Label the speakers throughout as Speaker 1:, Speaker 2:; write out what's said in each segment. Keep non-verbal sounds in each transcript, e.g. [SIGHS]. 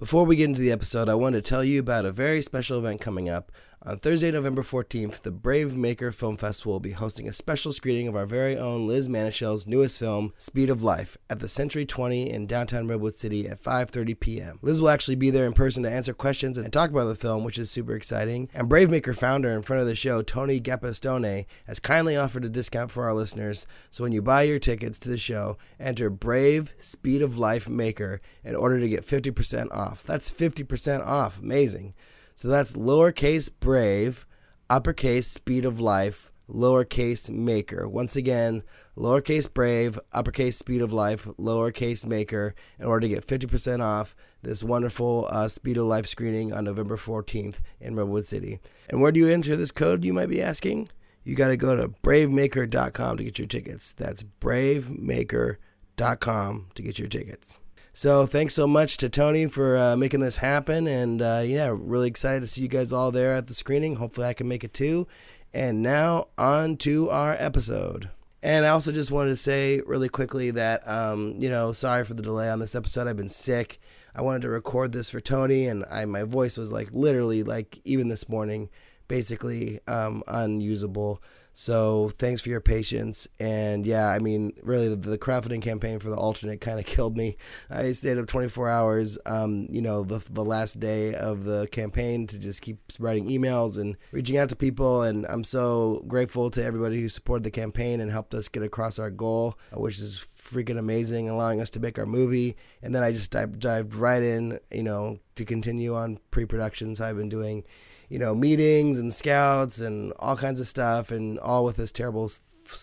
Speaker 1: Before we get into the episode, I want to tell you about a very special event coming up. On Thursday, November 14th, the Brave Maker Film Festival will be hosting a special screening of our very own Liz Manashil's newest film, Speed of Life, at the Century 20 in downtown Redwood City at 5:30 p.m. Liz will actually be there in person to answer questions and talk about the film, which is super exciting. And Brave Maker founder in front of the show, Tony Gapastone, has kindly offered a discount for our listeners. So when you buy your tickets to the show, enter Brave Speed of Life Maker in order to get 50% off. That's 50% off. Amazing. So that's lowercase brave, uppercase speed of life, lowercase maker. Once again, lowercase brave, uppercase speed of life, lowercase maker, in order to get 50% off this wonderful uh, speed of life screening on November 14th in Redwood City. And where do you enter this code, you might be asking? You got to go to bravemaker.com to get your tickets. That's bravemaker.com to get your tickets. So thanks so much to Tony for uh, making this happen, and uh, yeah, really excited to see you guys all there at the screening. Hopefully, I can make it too. And now on to our episode. And I also just wanted to say really quickly that um, you know, sorry for the delay on this episode. I've been sick. I wanted to record this for Tony, and I my voice was like literally like even this morning, basically um, unusable. So thanks for your patience. And yeah, I mean, really, the, the crowdfunding campaign for the alternate kind of killed me. I stayed up 24 hours, um, you know, the, the last day of the campaign to just keep writing emails and reaching out to people. And I'm so grateful to everybody who supported the campaign and helped us get across our goal, which is freaking amazing, allowing us to make our movie. And then I just dived, dived right in, you know, to continue on pre productions I've been doing you know, meetings and scouts and all kinds of stuff, and all with this terrible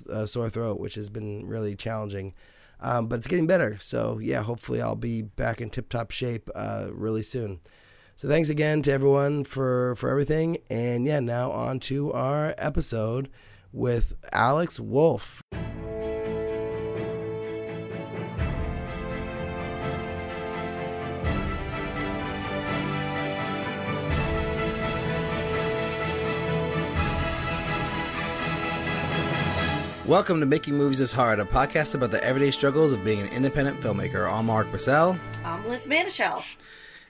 Speaker 1: uh, sore throat, which has been really challenging. Um, but it's getting better. So, yeah, hopefully I'll be back in tip top shape uh, really soon. So, thanks again to everyone for, for everything. And yeah, now on to our episode with Alex Wolff. Welcome to Making Movies is Hard, a podcast about the everyday struggles of being an independent filmmaker. I'm Alrik Bursell.
Speaker 2: I'm Liz Manashil.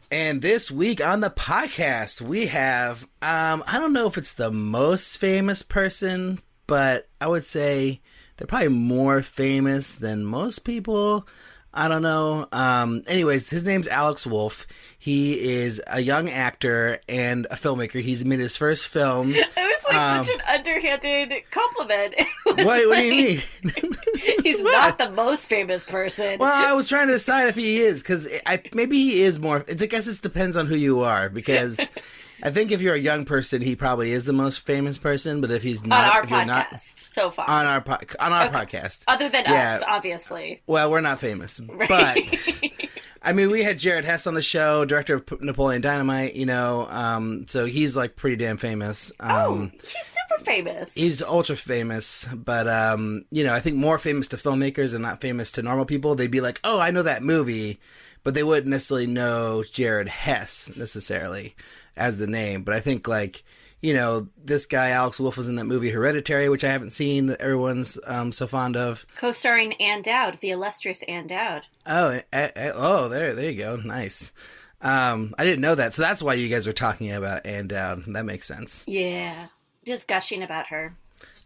Speaker 1: And this week on the podcast, we have, um, I don't know if it's the most famous person, but I would say they're probably more famous than most people. I don't know. Um, anyways, his name's Alex Wolff. He is a young actor and a filmmaker. He's made his first film. [LAUGHS]
Speaker 2: Like um, such an underhanded compliment. [LAUGHS]
Speaker 1: What, what do you mean? [LAUGHS]
Speaker 2: He's not the most famous person.
Speaker 1: Well, I was trying to decide if he is because I maybe he is more. It's, I guess it depends on who you are because. [LAUGHS] I think if you're a young person, he probably is the most famous person. But if he's not,
Speaker 2: on our podcast
Speaker 1: not,
Speaker 2: so far,
Speaker 1: on our po- on our okay. podcast,
Speaker 2: other than yeah. us, obviously.
Speaker 1: Well, we're not famous, right. but I mean, we had Jared Hess on the show, director of Napoleon Dynamite. You know, um, so he's like pretty damn famous. Um,
Speaker 2: oh, he's super famous.
Speaker 1: He's ultra famous, but um, you know, I think more famous to filmmakers and not famous to normal people. They'd be like, "Oh, I know that movie," but they wouldn't necessarily know Jared Hess necessarily as the name. But I think like you know, this guy Alex Wolff was in that movie Hereditary, which I haven't seen that everyone's um, so fond of.
Speaker 2: Co-starring Ann Dowd, the illustrious Ann Dowd.
Speaker 1: Oh, uh, uh, oh, there, there you go. Nice. Um, I didn't know that, so that's why you guys were talking about Ann Dowd. That makes sense.
Speaker 2: Yeah, just gushing about her.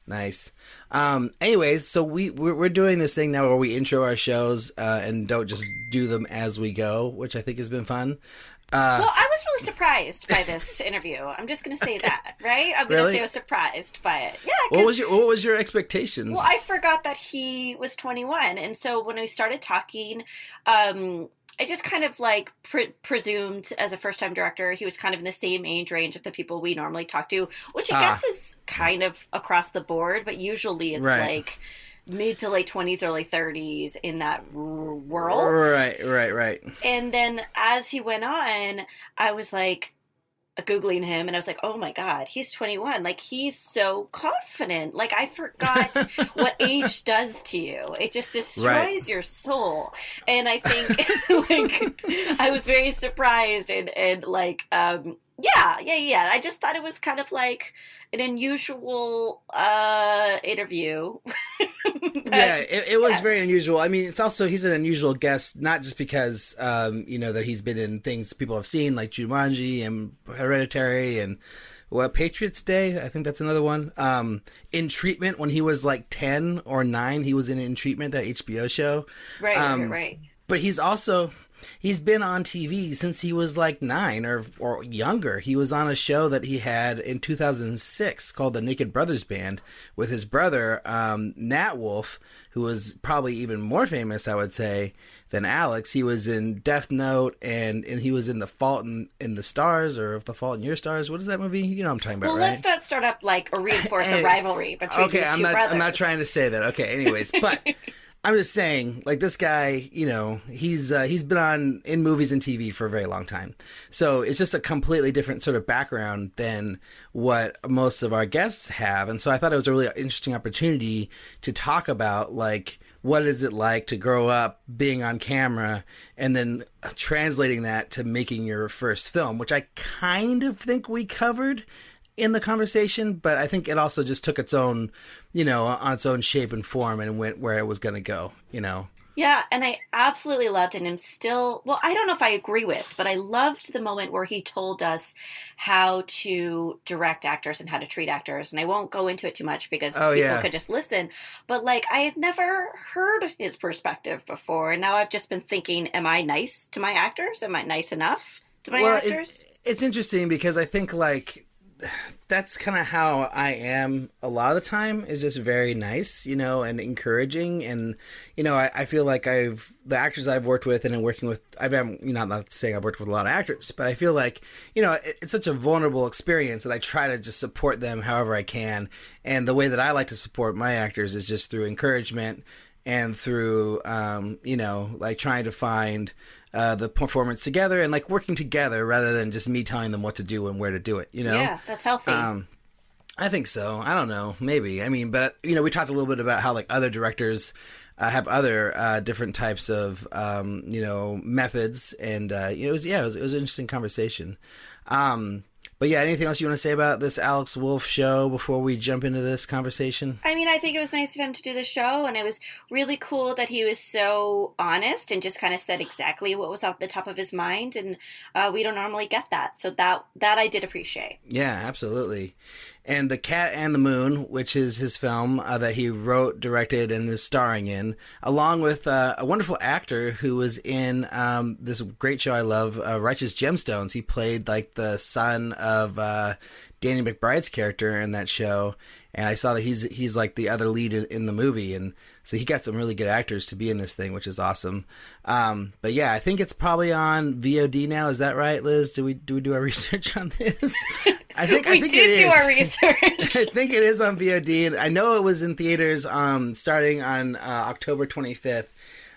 Speaker 1: Nice. Um, anyways, so we we're, we're, doing this thing now where we intro our shows uh, and don't just do them as we go, which I think has been fun.
Speaker 2: Uh, well, I was really surprised by this [LAUGHS] interview. I'm just going to say that, right? I'm going to say I was surprised by it. Yeah.
Speaker 1: What was your What was your expectations?
Speaker 2: Well, I forgot that he was 21, and so when we started talking, um, I just kind of like pre- presumed as a first time director he was kind of in the same age range of the people we normally talk to, which I ah. guess is kind of across the board, but usually it's right. like mid to late 20s early 30s in that world.
Speaker 1: Right right right.
Speaker 2: And then as he went on i was like googling him and i was like oh my god he's 21 like he's so confident. Like i forgot [LAUGHS] what age does to you. It just destroys right. your soul. And i think [LAUGHS] like i was very surprised and and like um Yeah, yeah, yeah. I just thought it was kind of like an unusual uh interview. [LAUGHS]
Speaker 3: yeah, it, it was yeah. very unusual. I mean, it's also he's an unusual guest, not just because um, you know that he's been in things people have seen like Jumanji and Hereditary and what Patriots Day. I think that's another one. Um, in treatment when he was like ten or nine, he was in In Treatment, that HBO show.
Speaker 2: Right, um, right, right.
Speaker 3: But he's also he's been on TV since he was like nine or or younger. He was on a show that he had in 2006 called the Naked Brothers Band with his brother um, Nat Wolff, who was probably even more famous, I would say, than Alex. He was in Death Note and and he was in The Fault in, in the Stars or The Fault in Your Stars. What is that movie? You know what I'm talking about,
Speaker 2: well,
Speaker 3: right?
Speaker 2: let's not start up like or reinforce a [LAUGHS] rivalry between
Speaker 3: okay, I'm
Speaker 2: two
Speaker 3: not,
Speaker 2: brothers.
Speaker 3: I'm not trying to say that. Okay, anyways, but. [LAUGHS] I'm just saying, like this guy, you know, he's uh, he's been on in movies and TV for a very long time, so it's just a completely different sort of background than what most of our guests have, and so I thought it was a really interesting opportunity to talk about like what is it like to grow up being on camera and then translating that to making your first film, which I kind of think we covered in the conversation, but I think it also just took its own, you know, on its own shape and form and went where it was going to go, you know.
Speaker 2: Yeah, and I absolutely loved and am still well, I don't know if I agree with, but I loved the moment where he told us how to direct actors and how to treat actors. And I won't go into it too much because oh, people yeah. could just listen. But like I had never heard his perspective before. And now I've just been thinking, am I nice to my actors? Am I nice enough to my well, actors?
Speaker 3: It's, it's interesting because I think like that's kind of how I am a lot of the time is just very nice, you know, and encouraging. And, you know, I, I feel like I've, the actors I've worked with and working with, I've been, you know, not saying I've worked with a lot of actors, but I feel like, you know, it, it's such a vulnerable experience that I try to just support them however I can. And the way that I like to support my actors is just through encouragement and through, um, you know, like trying to find, uh, the performance together and like working together rather than just me telling them what to do and where to do it. You know?
Speaker 2: Yeah, that's healthy.
Speaker 3: Um, I think so. I don't know. Maybe. I mean, but you know, we talked a little bit about how like other directors uh, have other uh, different types of um, you know methods, and uh, it was yeah, it was, it was an interesting conversation. Um, but yeah, anything else you want to say about this Alex Wolff show before we jump into this conversation?
Speaker 2: I mean, I think it was nice of him to do the show, and it was really cool that he was so honest and just kind of said exactly what was off the top of his mind, and uh, we don't normally get that, so that that I did appreciate.
Speaker 3: Yeah, absolutely and The Cat and the Moon, which is his film uh, that he wrote, directed, and is starring in, along with uh, a wonderful actor who was in um, this great show I love, uh, Righteous Gemstones. He played like the son of uh, Danny McBride's character in that show, and I saw that he's he's like the other lead in, the movie, and so he got some really good actors to be in this thing, which is awesome. Um, but yeah, I think it's probably on VOD now. Is that right, Liz? Do we do we do our [LAUGHS] research on this?
Speaker 2: I think we I think did do our research. [LAUGHS]
Speaker 3: I think it is on VOD, and I know it was in theaters um, starting on uh, October 25th,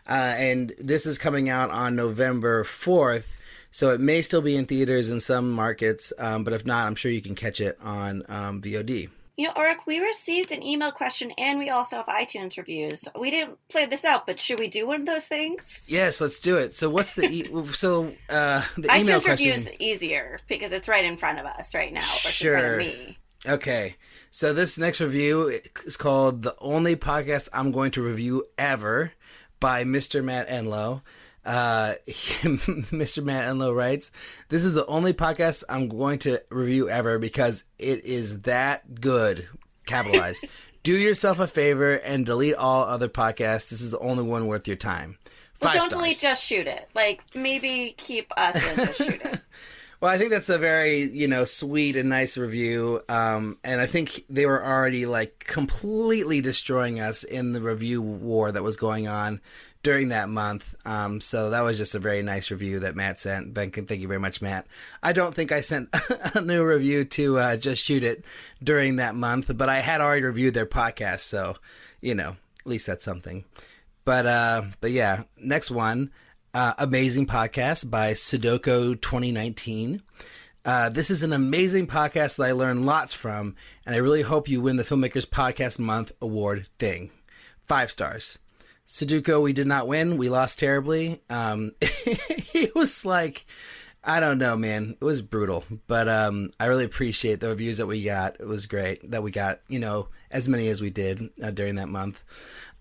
Speaker 3: uh, and this is coming out on November 4th. So it may still be in theaters in some markets, um, but if not, I'm sure you can catch it on um, VOD.
Speaker 2: You know, Alrik, we received an email question and we also have iTunes reviews. We didn't play this out, but should we do one of those things?
Speaker 3: Yes, let's do it. So, what's the e- [LAUGHS] so uh, the
Speaker 2: iTunes
Speaker 3: email
Speaker 2: question?
Speaker 3: reviews
Speaker 2: easier because it's right in front of us right now. Sure. me.
Speaker 3: Okay. So this next review is called "The Only Podcast I'm Going to Review Ever" by Mr. Matt Enlow. Uh, [LAUGHS] Mr. Matt Enlow writes, This is the only podcast I'm going to review ever because it is that good. Capitalized. [LAUGHS] Do yourself a favor and delete all other podcasts. This is the only one worth your time.
Speaker 2: Five well, don't stars. delete, just shoot it. Like, maybe keep us and just shoot it. [LAUGHS]
Speaker 3: Well, I think that's a very you know sweet and nice review, um, and I think they were already like completely destroying us in the review war that was going on during that month. Um, so that was just a very nice review that Matt sent. Thank, thank you very much, Matt. I don't think I sent [LAUGHS] a new review to uh, Just Shoot It during that month, but I had already reviewed their podcast, so you know, at least that's something. But uh, but yeah, next one, uh, amazing podcast by Sudoku 2019. Uh, this is an amazing podcast that I learned lots from, and I really hope you win the Filmmakers Podcast Month award thing. Five stars. Sudoku, we did not win. We lost terribly. Um, [LAUGHS] it was like I don't know, man. It was brutal, but um, I really appreciate the reviews that we got. It was great that we got, you know, as many as we did uh, during that month.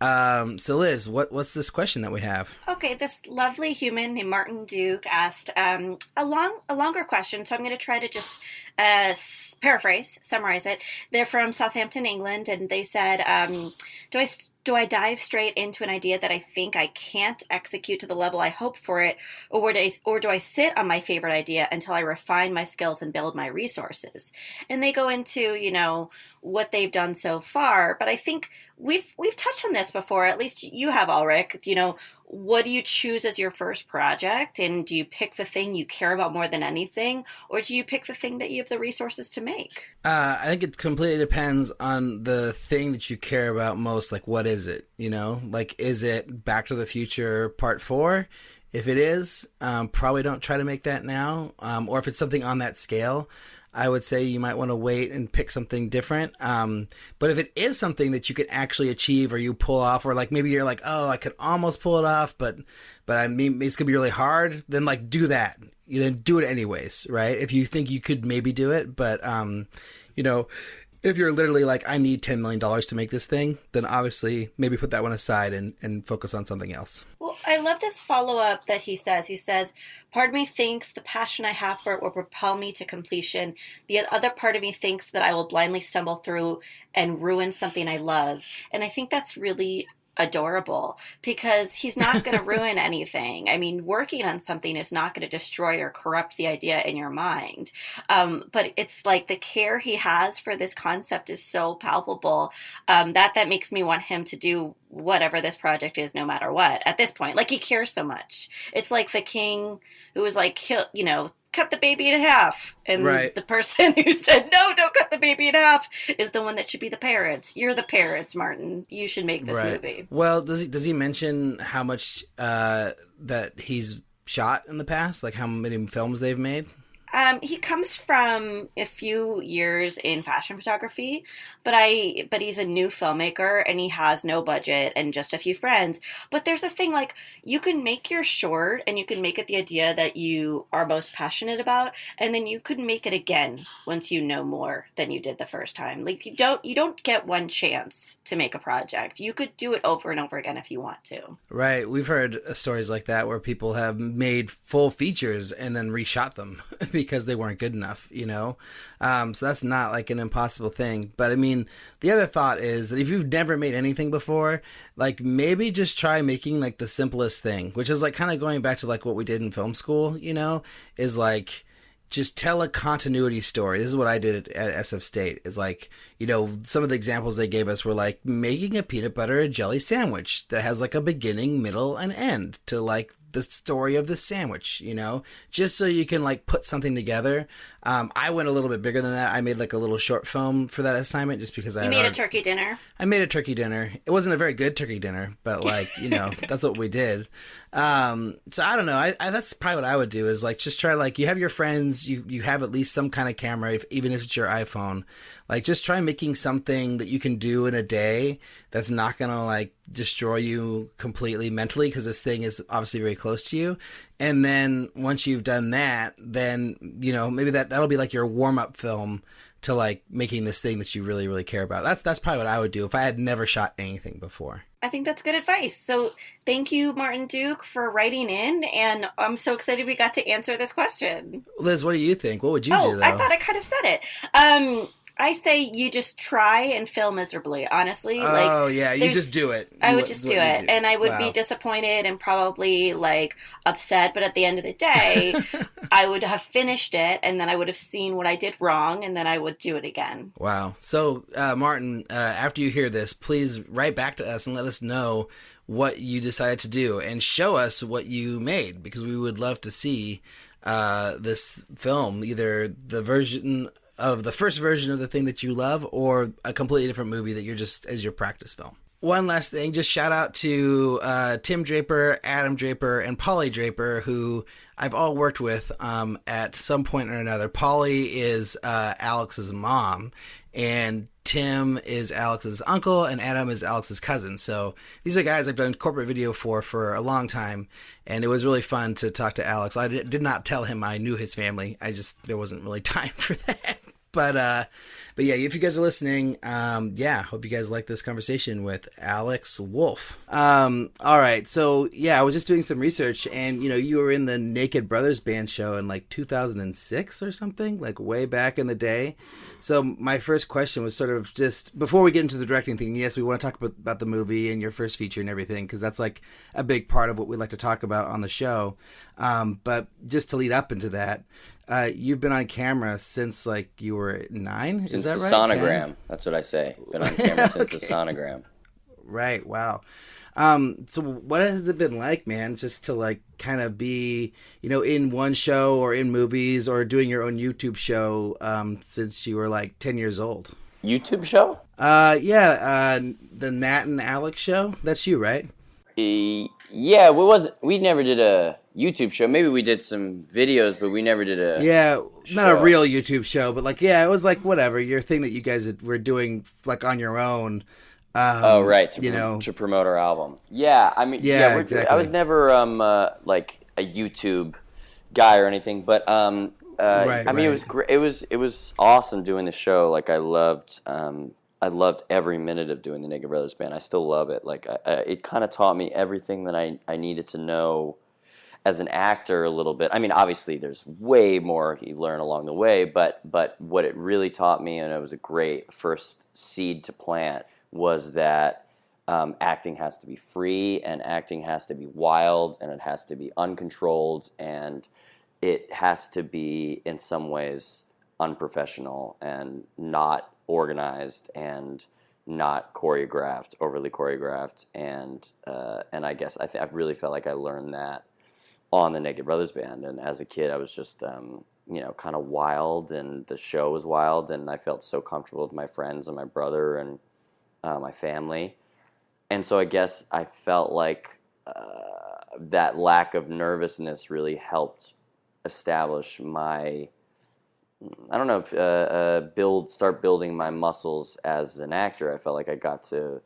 Speaker 3: Um, so, Liz, what what's this question that we have?
Speaker 2: Okay, this lovely human named Martin Duke asked um, a long, a longer question. So I'm going to try to just uh, paraphrase, summarize it. They're from Southampton, England, and they said, um, "Do I st- do I dive straight into an idea that I think I can't execute to the level I hope for it, or do I, or do I sit on my favorite idea until I refine my skills and build my resources?" And they go into, you know, what they've done so far. But I think we've we've touched on this before. At least you have, Alrik. You know, what do you choose as your first project, and do you pick the thing you care about more than anything, or do you pick the thing that you have the resources to make?
Speaker 3: Uh, I think it completely depends on the thing that you care about most. Like, what is it? You know, like, is it Back to the Future Part Four? If it is, um, probably don't try to make that now. Um, or if it's something on that scale, I would say you might want to wait and pick something different. Um, but if it is something that you can actually achieve or you pull off, or like maybe you're like, oh, I could almost pull it off, but but I mean it's gonna be really hard, then like do that. You know, do it anyways, right? If you think you could maybe do it, but um, you know, if you're literally like, I need ten million dollars to make this thing, then obviously maybe put that one aside and, and focus on something else.
Speaker 2: Well, I love this follow up that he says. He says, Part of me thinks the passion I have for it will propel me to completion. The other part of me thinks that I will blindly stumble through and ruin something I love. And I think that's really adorable because he's not going [LAUGHS] to ruin anything. I mean, working on something is not going to destroy or corrupt the idea in your mind. Um, but it's like the care he has for this concept is so palpable um, that that makes me want him to do whatever this project is, no matter what. At this point, like he cares so much. It's like the king who was like, you know, cut the baby in half. And
Speaker 3: Right.
Speaker 2: the person [LAUGHS] who said, no, don't cut the baby in half is the one that should be the parents. You're the parents, Martin. You should make this movie.
Speaker 3: Well, does he does he mention how much uh, that he's shot in the past? Like how many films they've made?
Speaker 2: Um, he comes from a few years in fashion photography, but I but he's a new filmmaker and he has no budget and just a few friends. But there's a thing like you can make your short and you can make it the idea that you are most passionate about, and then you could make it again once you know more than you did the first time. Like you don't you don't get one chance to make a project. You could do it over and over again if you want to.
Speaker 3: Right. We've heard stories like that where people have made full features and then reshot them [LAUGHS] because they weren't good enough, you know? Um, so that's not like an impossible thing. But I mean, the other thought is that if you've never made anything before, like maybe just try making like the simplest thing, which is like kind of going back to like what we did in film school, you know, is like, just tell a continuity story. This is what I did at, at SF State. Is like, you know, some of the examples they gave us were like making a peanut butter and jelly sandwich that has like a beginning, middle, and end to like the story of the sandwich, you know, just so you can like put something together. Um, I went a little bit bigger than that. I made like a little short film for that assignment just because I
Speaker 2: You
Speaker 3: had
Speaker 2: made a turkey dinner.
Speaker 3: I made a turkey dinner. It wasn't a very good turkey dinner, but like you know, [LAUGHS] that's what we did. Um, so I don't know. I, I that's probably what I would do is like just try like you have your friends, you you have at least some kind of camera, if, even if it's your iPhone. Like just try making something that you can do in a day that's not gonna like destroy you completely mentally because this thing is obviously very close to you. And then once you've done that, then you know maybe that that'll be like your warm up film to like making this thing that you really really care about. That's that's probably what I would do if I had never shot anything before.
Speaker 2: I think that's good advice. So thank you, Martin Duke, for writing in, and I'm so excited we got to answer this question.
Speaker 3: Liz, what do you think? What would you
Speaker 2: oh,
Speaker 3: do though?
Speaker 2: I thought I kind of said it. Um, I say you just try and fail miserably. Honestly, like
Speaker 3: oh yeah, you just do it.
Speaker 2: I would just do it, and I would
Speaker 3: Wow.
Speaker 2: be disappointed and probably like upset. But at the end of the day, [LAUGHS] I would have finished it, and then I would have seen what I did wrong, and then I would do it again.
Speaker 3: Wow. So, uh, Martin, uh, after you hear this, please write back to us and let us know what you decided to do and show us what you made because we would love to see uh, this film, either the version of the first version of the thing that you love or a completely different movie that you're just as your practice film. One last thing, just shout out to uh, Tim Draper, Adam Draper, and Polly Draper, who I've all worked with um, at some point or another. Polly is uh, Alex's mom, and Tim is Alex's uncle, and Adam is Alex's cousin. So these are guys I've done corporate video for for a long time, and it was really fun to talk to Alex. I did not tell him I knew his family. I just there wasn't really [LAUGHS] time for that. But uh, but yeah, if you guys are listening, um, yeah, hope you guys like this conversation with Alex Wolff. Um, all right, so yeah, I was just doing some research, and you know, you were in the Naked Brothers band show in like 2006 or something, like way back in the day. So my first question was sort of just before we get into the directing thing. Yes, we want to talk about, about the movie and your first feature and everything because that's like a big part of what we like to talk about on the show. Um, but just to lead up into that, uh, you've been on camera since like you were nine.
Speaker 4: Since
Speaker 3: Is that
Speaker 4: the
Speaker 3: right?
Speaker 4: sonogram.
Speaker 3: 10?
Speaker 4: That's what I say. Been on [LAUGHS] camera since the sonogram.
Speaker 3: Right. Wow. Um, so what has it been like, man? Just to like kind of be, you know, in one show or in movies or doing your own YouTube show um, since you were like ten years old.
Speaker 4: YouTube show?
Speaker 3: Uh, yeah. Uh, the Nat and Alex show. That's you, right?
Speaker 4: E- yeah, we was we never did a YouTube show. Maybe we did some videos, but we never did a.
Speaker 3: Yeah, not a real YouTube show, but like, yeah, it was like whatever your thing that you guys were doing like on your own. Um,
Speaker 4: Oh right, to,
Speaker 3: you
Speaker 4: prom-
Speaker 3: know,
Speaker 4: to promote our album. Yeah, I mean,
Speaker 3: Yeah,
Speaker 4: yeah, we're, I was never um uh, like a YouTube guy or anything, but um, uh,
Speaker 3: Right,
Speaker 4: I mean, it was great. It was it was awesome doing the show. Like I loved um, I loved every minute of doing the Naked Brothers band. I still love it. Like I, I, it kind of taught me everything that I I needed to know as an actor a little bit. I mean, obviously there's way more you learn along the way, but but what it really taught me, and it was a great first seed to plant, was that um, acting has to be free and acting has to be wild and it has to be uncontrolled and it has to be in some ways unprofessional and not organized and not choreographed, overly choreographed, and uh, and I guess I, th- I really felt like I learned that on the Naked Brothers band. And as a kid, I was just um, you know kind of wild, and the show was wild, and I felt so comfortable with my friends and my brother and uh, my family. And so I guess I felt like uh, that lack of nervousness really helped establish my I don't know, if, uh, uh, build start building my muscles as an actor. I felt like I got to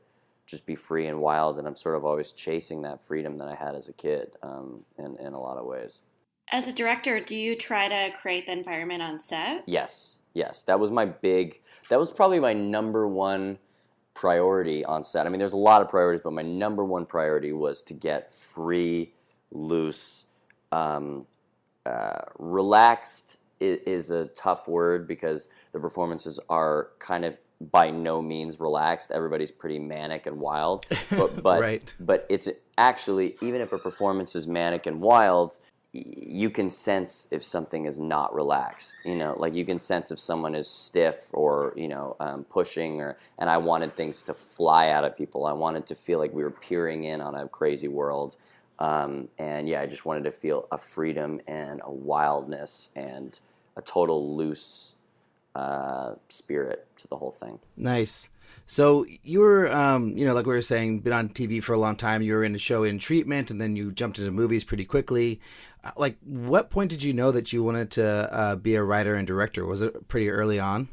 Speaker 4: just be free and wild, and I'm sort of always chasing that freedom that I had as a kid um, in in a lot of ways.
Speaker 2: As a director, do you try to create the environment on set?
Speaker 4: Yes, yes, that was my big. That was probably my number one priority on set. I mean, there's a lot of priorities, but my number one priority was to get free, loose, um, uh, relaxed. Is a tough word because the performances are kind of by no means relaxed. Everybody's pretty manic and wild, [LAUGHS] but but
Speaker 3: Right.
Speaker 4: but it's actually even if a performance is manic and wild you can sense if something is not relaxed you know like you can sense if someone is stiff or you know um, pushing or and i wanted things to fly out of people i wanted to feel like we were peering in on a crazy world um, and yeah i just wanted to feel a freedom and a wildness and a total loose uh, spirit to the whole thing
Speaker 3: Nice. So you were, um, you know, like we were saying, been on TV for a long time. You were in a show in treatment, and then you jumped into movies pretty quickly. Uh, Like, what point did you know that you wanted to uh, be a writer and director? Was it pretty early on?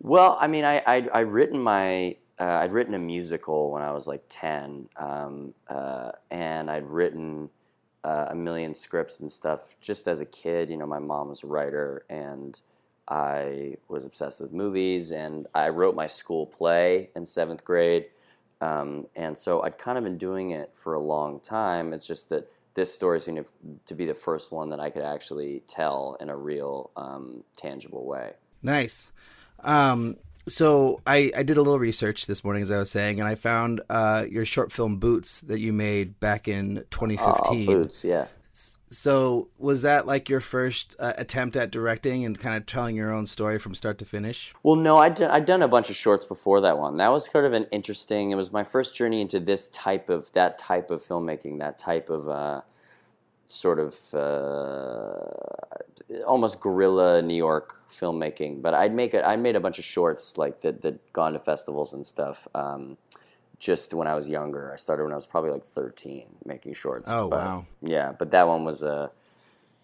Speaker 4: Well, I mean, I I'd, I'd written my uh, I'd written a musical when I was like ten, um, uh, and I'd written uh, a million scripts and stuff just as a kid. You know, my mom was a writer, and I was obsessed with movies, and I wrote my school play in seventh grade, um, and so I'd kind of been doing it for a long time. It's just that this story seemed to, be the first one that I could actually tell in a real, um, tangible way.
Speaker 3: Nice. Um, so I, I did a little research this morning, as I was saying, and I found uh, your short film Boots that you made back in 2015.
Speaker 4: Oh, boots, yeah.
Speaker 3: So was that like your first uh, attempt at directing and kind of telling your own story from start to finish?
Speaker 4: Well, no, I'd done, I'd done a bunch of shorts before that one. That was kind of an interesting. It was my first journey into this type of that type of filmmaking, that type of uh, sort of uh, almost guerrilla New York filmmaking. But I'd make a, I made a bunch of shorts like that that gone to festivals and stuff. Um, just when I was younger, I started when I was probably like thirteen making shorts.
Speaker 3: Oh,
Speaker 4: But-
Speaker 3: wow.
Speaker 4: Yeah, but that one was a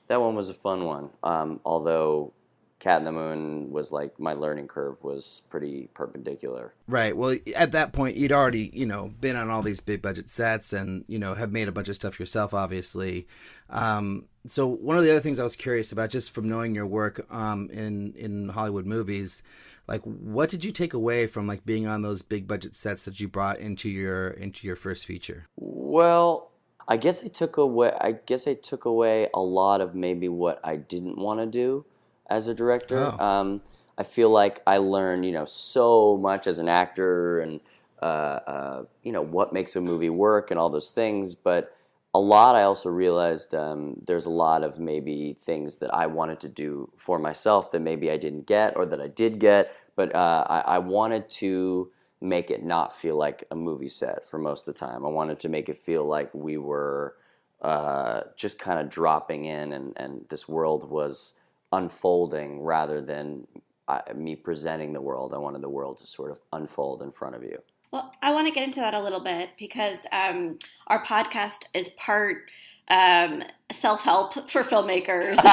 Speaker 4: that one was a fun one. Um, although Cat and the Moon was like my learning curve was pretty perpendicular.
Speaker 3: Right. Well, at that point, you'd already, you know, been on all these big budget sets and, you know, have made a bunch of stuff yourself, obviously. Um, so one of the other things I was curious about, just from knowing your work um, in in Hollywood movies, like what did you take away from like being on those big budget sets that you brought into your into your first feature?
Speaker 4: Well, I guess I took away. I guess I took away a lot of maybe what I didn't want to do as a director.
Speaker 3: Oh.
Speaker 4: Um, I feel like I learned, you know, so much as an actor, and uh, uh, you know what makes a movie work and all those things. But a lot, I also realized um, there's a lot of maybe things that I wanted to do for myself that maybe I didn't get or that I did get. But uh, I, I wanted to make it not feel like a movie set for most of the time. I wanted to make it feel like we were uh, just kind of dropping in, and, and this world was unfolding rather than uh, me presenting the world. I wanted the world to sort of unfold in front of you.
Speaker 2: Well, I want to get into that a little bit because um, our podcast is part um, self help for filmmakers. [LAUGHS]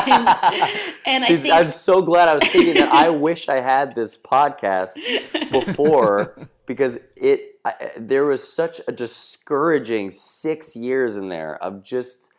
Speaker 2: And, and
Speaker 4: See,
Speaker 2: I think
Speaker 4: I'm so glad I was thinking that I wish I had this podcast [LAUGHS] before because it I, there was such a discouraging six years in there of just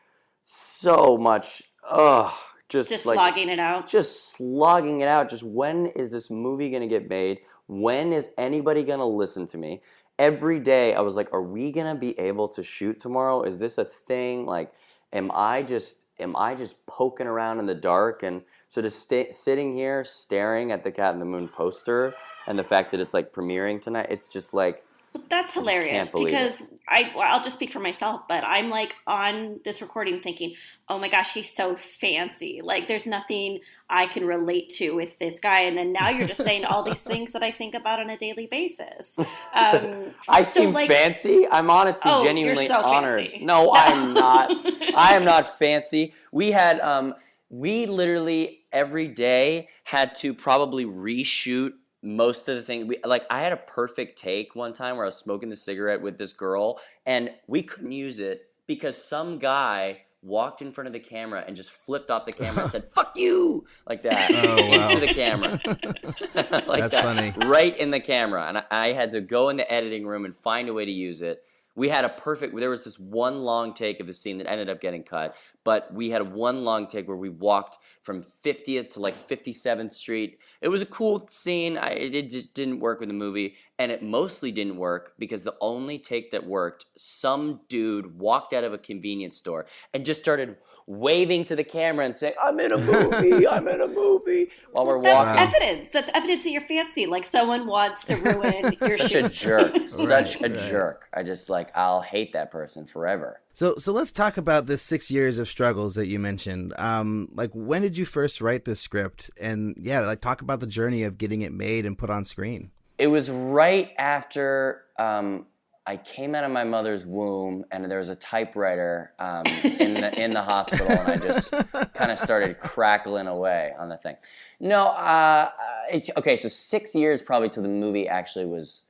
Speaker 4: so much ugh just,
Speaker 2: just
Speaker 4: like
Speaker 2: slogging it out.
Speaker 4: just slogging it out. Just when is this movie going to get made? When is anybody going to listen to me? Every day I was like, are we going to be able to shoot tomorrow? Is this a thing? Like, am I just am I just poking around in the dark? And so stay sitting here staring at the Cat and the Moon poster and the fact that it's like premiering tonight, it's just like
Speaker 2: Well, that's hilarious because I well, I'll just speak for myself, but I'm like on this recording thinking, "Oh my gosh, he's so fancy. Like there's nothing I can relate to with this guy." And then now you're just [LAUGHS] saying all these things that I think about on a daily basis. [LAUGHS] Um,
Speaker 4: I
Speaker 2: So,
Speaker 4: seem
Speaker 2: like-
Speaker 4: fancy. I'm honestly
Speaker 2: Oh,
Speaker 4: genuinely
Speaker 2: so
Speaker 4: honored.
Speaker 2: fancy.
Speaker 4: No, I'm not. I am not [LAUGHS] fancy. We had um we literally every day had to probably reshoot most of the thing we like I had a perfect take one time where I was smoking the cigarette with this girl and we couldn't use it because some guy walked in front of the camera and just flipped off the camera and said [LAUGHS] "fuck you" like that
Speaker 3: Oh, wow.
Speaker 4: into the camera. [LAUGHS] [LAUGHS] like
Speaker 3: That's
Speaker 4: that,
Speaker 3: funny.
Speaker 4: Right in the camera. And I, I had to go in the editing room and find a way to use it. We had a perfect, there was this one long take of the scene that ended up getting cut, but we had one long take where we walked from 50th to like 57th Street. It was a cool scene. I, it just didn't work with the movie, and it mostly didn't work because the only take that worked, some dude walked out of a convenience store and just started waving to the camera and saying, I'm in a movie, I'm in a movie, while we're
Speaker 2: That's
Speaker 4: walking.
Speaker 3: Wow.
Speaker 2: evidence. That's evidence that you're fancy. Like someone wants to ruin [LAUGHS] your
Speaker 4: such a jerk [LAUGHS] such a
Speaker 3: right.
Speaker 4: jerk i just like i'll hate that person forever
Speaker 3: So so let's talk about the six years of struggles that you mentioned. Um, like when did you first write this script? And yeah, like talk about the journey of getting it made and put on screen.
Speaker 4: it was right after um, i came out of my mother's womb and there was a typewriter um, in the in the hospital and i just [LAUGHS] kind of started crackling away on the thing no uh, it's okay so six years probably till the movie actually was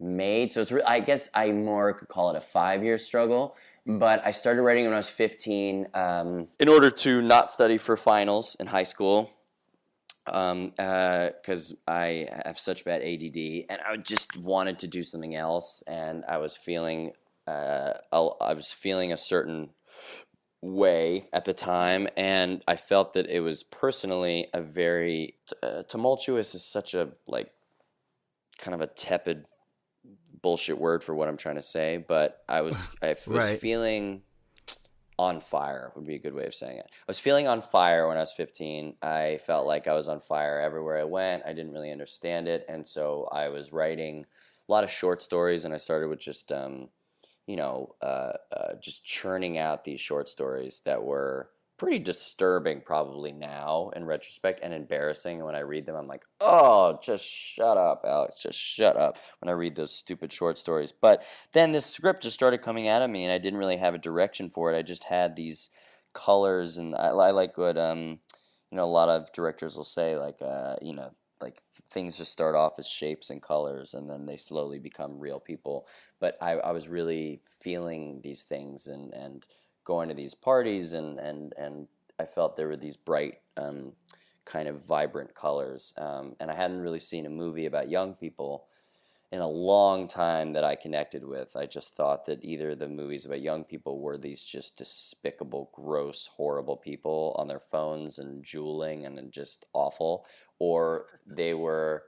Speaker 4: made so it's re- i guess i more could call it a five year struggle but i started writing when i was 15 um, in order to not study for finals in high school um because i have such bad ADD and i just wanted to do something else and i was feeling uh i was feeling a certain way at the time and i felt that it was personally a very uh, tumultuous is such a like kind of a tepid bullshit word for what i'm trying to say but i was [LAUGHS] i was
Speaker 3: Right.
Speaker 4: feeling on fire would be a good way of saying it. I was feeling on fire when I was 15. I felt like I was on fire everywhere I went. I didn't really understand it, and so I was writing a lot of short stories, and I started with just, um, you know, uh, uh, just churning out these short stories that were pretty disturbing, probably now in retrospect, and embarrassing. When I read them, I'm like, oh, just shut up, Alex, just shut up. When I read those stupid short stories, but then this script just started coming out of me and i didn't really have a direction for it i just had these colors and i, I like what um you know a lot of directors will say like uh you know like things just start off as shapes and colors and then they slowly become real people but i, I was really feeling these things and and going to these parties and and and i felt there were these bright um kind of vibrant colors. Um, and I hadn't really seen a movie about young people in a long time that I connected with. I just thought that either the movies about young people were these just despicable, gross, horrible people on their phones and Juuling and just awful, or [LAUGHS] they were,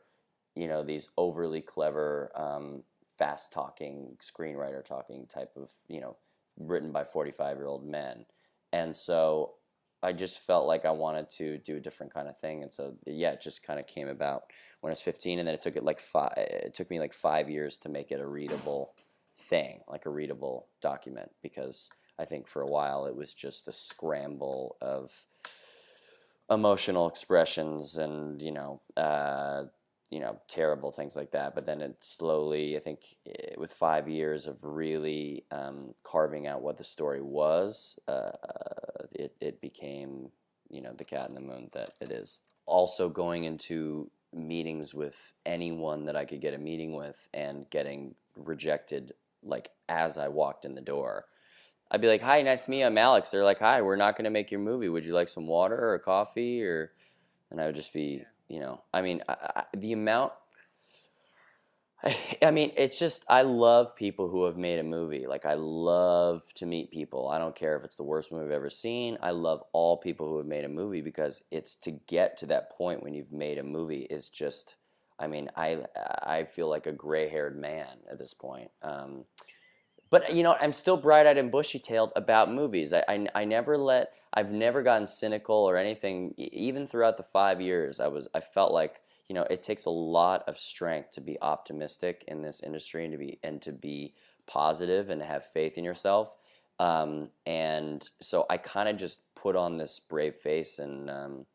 Speaker 4: you know, these overly clever, um, fast talking screenwriter talking type of, you know, written by 45 year old men. And so I just felt like I wanted to do a different kind of thing, and so yeah, it just kind of came about when I was 15, and then it took it like five. It took me like five years to make it a readable thing, like a readable document, because I think for a while it was just a scramble of emotional expressions and you know uh, you know terrible things like that but then it slowly i think eh, with five years of really um, carving out what the story was uh, it, it became you know the cat and the moon that it is also going into meetings with anyone that i could get a meeting with and getting rejected like as i walked in the door I'd be like, "Hi, nice to meet you. I'm Alex." They're like, "Hi, we're not going to make your movie. Would you like some water or coffee?" Or, and I would just be you know, I mean, I, I, the amount. I, mean, it's just I love people who have made a movie. Like I love to meet people. I don't care if it's the worst movie I've ever seen. I love all people who have made a movie because it's to get to that point when you've made a movie is just. I mean, I I feel like a gray-haired man at this point. Um, but you know, I'm still bright-eyed and bushy-tailed about movies. I, I, I never let, I've never gotten cynical or anything. Even throughout the five years, I was, I felt like, you know, it takes a lot of strength to be optimistic in this industry and to be and to be positive and to have faith in yourself. Um, and so I kind of just put on this brave face and. Um,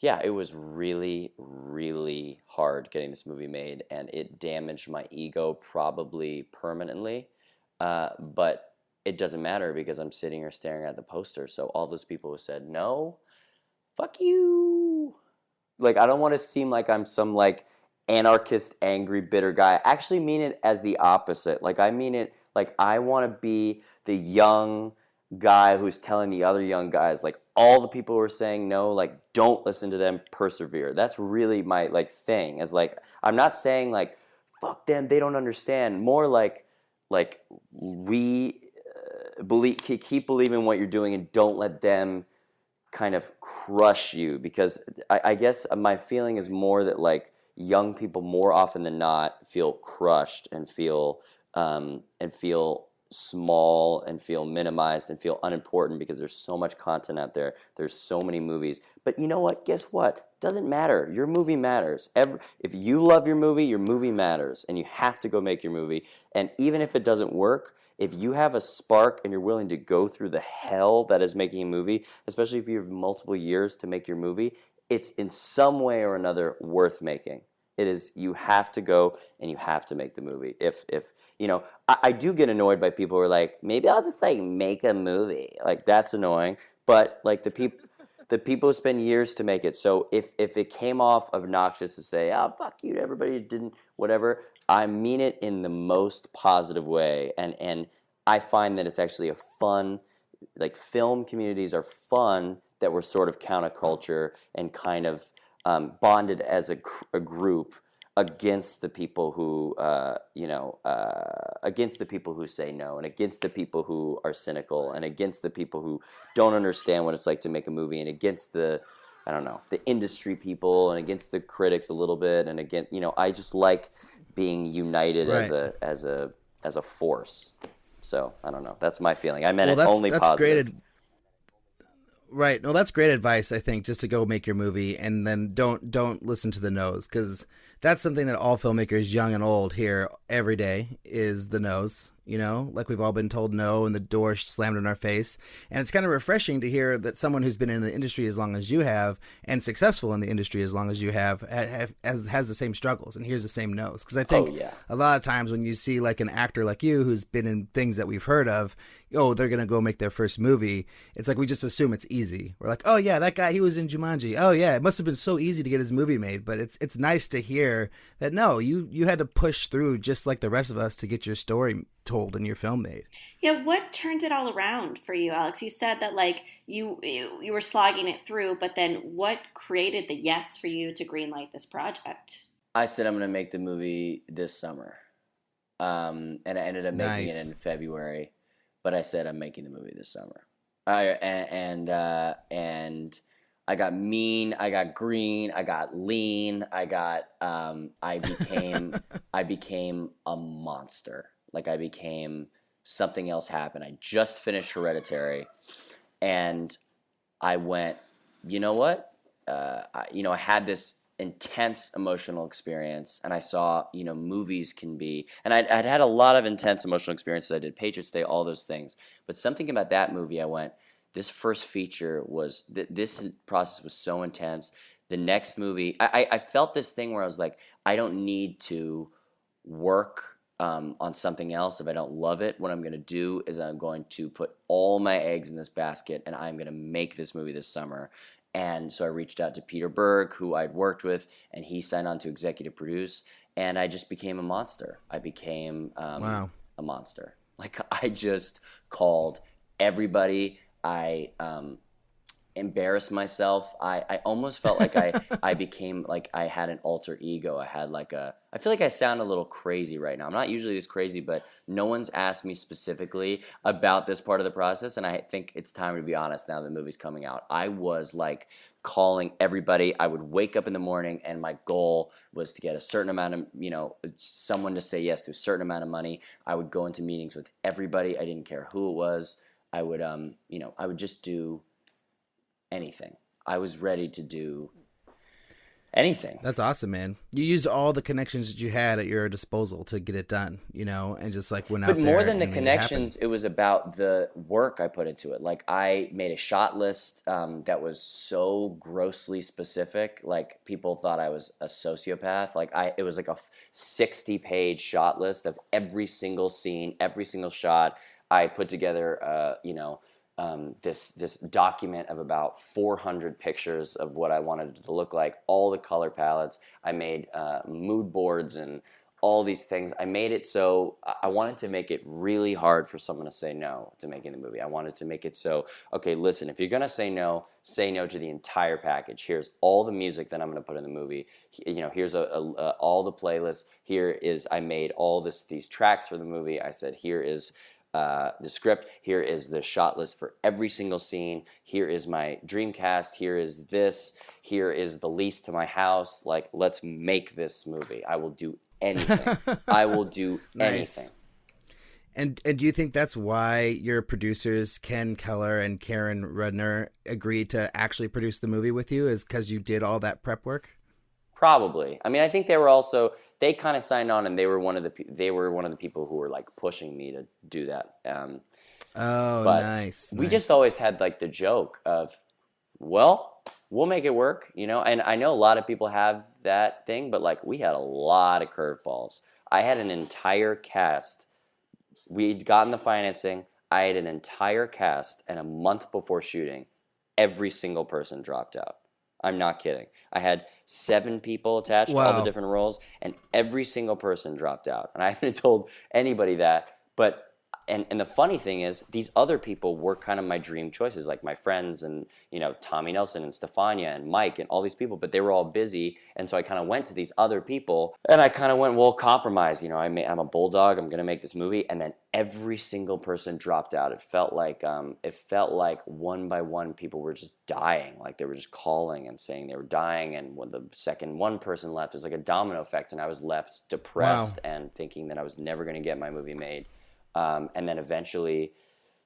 Speaker 4: yeah, it was really, really hard getting this movie made, and it damaged my ego probably permanently. Uh, but it doesn't matter because I'm sitting here staring at the poster. So all those people who said no, fuck you. Like I don't want to seem like I'm some like anarchist, angry, bitter guy. I actually mean it as the opposite. Like I mean it like I want to be the young guy who's telling the other young guys like all the people who are saying no like don't listen to them persevere. That's really my like thing as like i'm not saying like fuck them they don't understand. More like like we uh, believe keep believing what you're doing and don't let them kind of crush you because I, I guess my feeling is more that like young people more often than not feel crushed and feel um, and feel small and feel minimized and feel unimportant because there's so much content out there. There's so many movies. But you know what? Guess what? Doesn't matter. Your movie matters. If you love your movie, your movie matters, and you have to go make your movie. And even if it doesn't work, if you have a spark and you're willing to go through the hell that is making a movie, especially if you have multiple years to make your movie, it's in some way or another worth making. It is you have to go and you have to make the movie. If if you know, I, I do get annoyed by people who are like, maybe I'll just like make a movie. Like that's annoying. But like the people [LAUGHS] the people spend years to make it. So if if it came off obnoxious to say, oh fuck you, everybody didn't whatever, I mean it in the most positive way. And and I find that it's actually a fun like film communities are fun that we're sort of counterculture and kind of um, bonded as a, a, group against the people who uh, you know uh, against the people who say no and against the people who are cynical and against the people who don't understand what it's like to make a movie and against the I don't know the industry people and against the critics a little bit and again you know I just like being united right. as a as a as a force. So I don't know. That's my feeling. I meant well, it only
Speaker 3: that's
Speaker 4: positive.
Speaker 3: Great Right. No, that's great advice. I think just to go make your movie and then don't don't listen to the nose because that's something that all filmmakers, young and old, hear every day is the no's you know, like we've all been told no and the door slammed in our face. And it's kind of refreshing to hear that someone who's been in the industry as long as you have and successful in the industry as long as you have, have has, has the same struggles and hears the same no's. Because I think
Speaker 4: oh, yeah.
Speaker 3: a lot of times when you see like an actor like you who's been in things that we've heard of, oh, they're going to go make their first movie, it's like we just assume it's easy. We're like, oh, yeah, that guy, he was in Jumanji. Oh, yeah, it must have been so easy to get his movie made. But it's it's nice to hear that no, you, you had to push through just like the rest of us to get your story told and your film made.
Speaker 2: Yeah, what turned it all around for you, Alex? You said that like you you, you were slogging it through, but then what created the yes for you to greenlight this project?
Speaker 4: I said I'm going to make the movie this summer, um, and I ended up making
Speaker 3: Nice.
Speaker 4: it in February. But I said I'm making the movie this summer. I and and, uh, and I got mean, I got green, I got lean, I got um, I became [LAUGHS] I became a monster. Like I became something else happened. I just finished Hereditary, and I went. You know what? Uh, I, you know, I had this intense emotional experience, and I saw you know movies can be, and I'd, I'd had a lot of intense emotional experiences. I did Patriots Day, all those things, but something about that movie, I went. This first feature was th- this process was so intense. The next movie, I, I I felt this thing where I was like, I don't need to work um, on something else if I don't love it. What I'm going to do is I'm going to put all my eggs in this basket and I'm going to make this movie this summer. And so I reached out to Peter Berg, who I'd worked with, and he signed on to executive produce. And I just became a monster. I became um,
Speaker 3: Wow.
Speaker 4: a monster. Like [LAUGHS] I just called everybody. I um, embarrassed myself. I, I almost felt like I, [LAUGHS] I became like I had an alter ego. I had like a I feel like I sound a little crazy right now. I'm not usually this crazy, but no one's asked me specifically about this part of the process and I think it's time to be honest now the movie's coming out. I was like calling everybody. I would wake up in the morning and my goal was to get a certain amount of, you know, someone to say yes to a certain amount of money. I would go into meetings with everybody. I didn't care who it was. I would um, you know, I would just do anything. I was ready to do anything.
Speaker 3: That's awesome, man. You used all the connections that you had at your disposal to get it done, you know, and just like went out
Speaker 4: But
Speaker 3: there.
Speaker 4: more than the
Speaker 3: made it
Speaker 4: connections, it, was about the work I put into it. Like I made a shot list um, that was so grossly specific. Like people thought I was a sociopath. Like I, it was like a sixty-page shot list of every single scene, every single shot. I put together, uh, you know, um, this this document of about 400 pictures of what I wanted it to look like, all the color palettes. I made uh, mood boards and all these things. I made it so I wanted to make it really hard for someone to say no to making the movie. I wanted to make it so okay, listen, if you're gonna say no, say no to the entire package. Here's all the music that I'm gonna put in the movie. You know, here's a, a, a all the playlists. Here is I made all this these tracks for the movie. I said here is uh, the script. Here is the shot list for every single scene. Here is my dream cast. Here is this. Here is the lease to my house. Like, let's make this movie. I will do [LAUGHS] anything. I will do
Speaker 3: Nice.
Speaker 4: anything.
Speaker 3: And and do you think that's why your producers Ken Keller and Karen Rudner agreed to actually produce the movie with you? Is because you did all that prep work?
Speaker 4: Probably. I mean, I think they were also they kind of signed on, and they were one of the they were one of the people who were like pushing me to do that. Um,
Speaker 3: Oh,
Speaker 4: But
Speaker 3: nice.
Speaker 4: we just always had like the joke of, well, we'll make it work, you know. And I know a lot of people have that thing, but like we had a lot of curveballs. I had an entire cast. We'd gotten the financing. I had an entire cast, and a month before shooting, every single person dropped out. I'm not kidding. I had seven people attached to all the different roles, and every single person dropped out. And I haven't [LAUGHS] told anybody that. But and and the funny thing is, these other people were kind of my dream choices, like my friends and you know Tommy Nelson and Stefania and Mike and all these people. But they were all busy, and so I kind of went to these other people, and I kind of went, well, compromise. You know, I may, I'm a bulldog. I'm gonna make this movie, and then every single person dropped out. It felt like um, it felt like one by one people were just dying, like they were just calling and saying they were dying, and when the second one person left, it was like a domino effect, and I was left depressed and thinking that I was never gonna get my movie made. Um, and then eventually,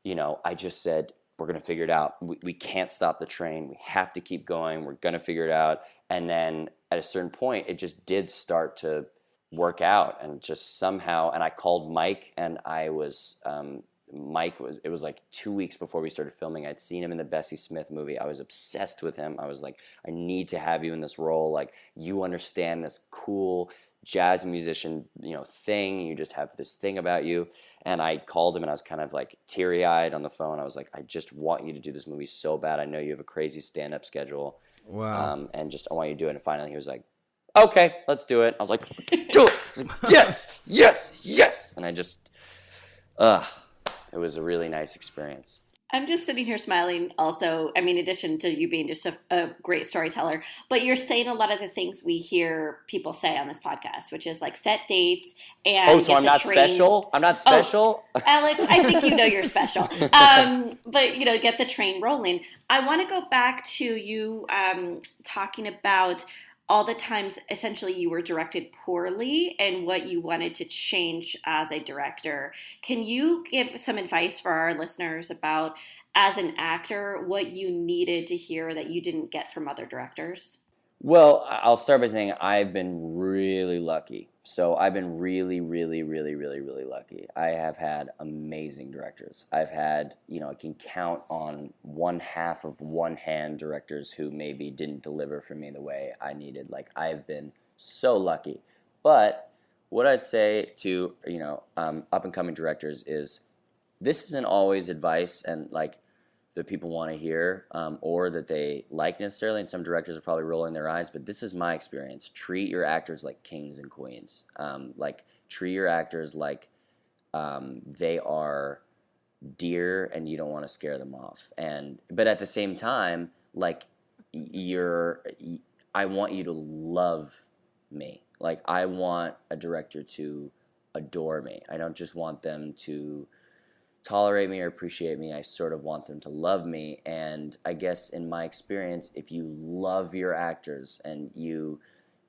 Speaker 4: you know, I just said, we're going to figure it out. We, we can't stop the train. We have to keep going. We're going to figure it out. And then at a certain point, it just did start to work out and just somehow. And I called Mike and I was, um, Mike was, it was like two weeks before we started filming. I'd seen him in the Bessie Smith movie. I was obsessed with him. I was like, I need to have you in this role. Like, you understand this cool jazz musician, you know, thing. You just have this thing about you. And I called him and I was kind of like teary eyed on the phone. I was like, I just want you to do this movie so bad. I know you have a crazy stand up schedule.
Speaker 3: Wow.
Speaker 4: Um, and just, I want you to do it. And finally he was like, okay, let's do it. I was like, do it. Like, yes, yes, yes. And I just, ugh, it was a really nice experience.
Speaker 2: I'm just sitting here smiling. Also, I mean, in addition to you being just a, a, great storyteller, but you're saying a lot of the things we hear people say on this podcast, which is like set dates and.
Speaker 4: Oh, so I'm not train. special. I'm not special.
Speaker 2: Oh, [LAUGHS] Alex, I think you know you're special. [LAUGHS] Um, but you know, get the train rolling. I want to go back to you um, talking about all the times essentially you were directed poorly and what you wanted to change as a director. Can you give some advice for our listeners about, as an actor, what you needed to hear that you didn't get from other directors?
Speaker 4: Well, I'll start by saying I've been really lucky. So I've been really, really, really, really, really lucky. I have had amazing directors. I've had, you know, I can count on one half of one hand directors who maybe didn't deliver for me the way I needed. Like I've been so lucky. But what I'd say to, you know, um, up and coming directors is this isn't always advice and like that people want to hear um, or that they like necessarily. And some directors are probably rolling their eyes, but this is my experience. Treat your actors like kings and queens. Um, like treat your actors like um, they are dear and you don't want to scare them off. And but at the same time, like you're, I want you to love me. Like I want a director to adore me. I don't just want them to tolerate me or appreciate me. I sort of want them to love me. And I guess in my experience, if you love your actors and you,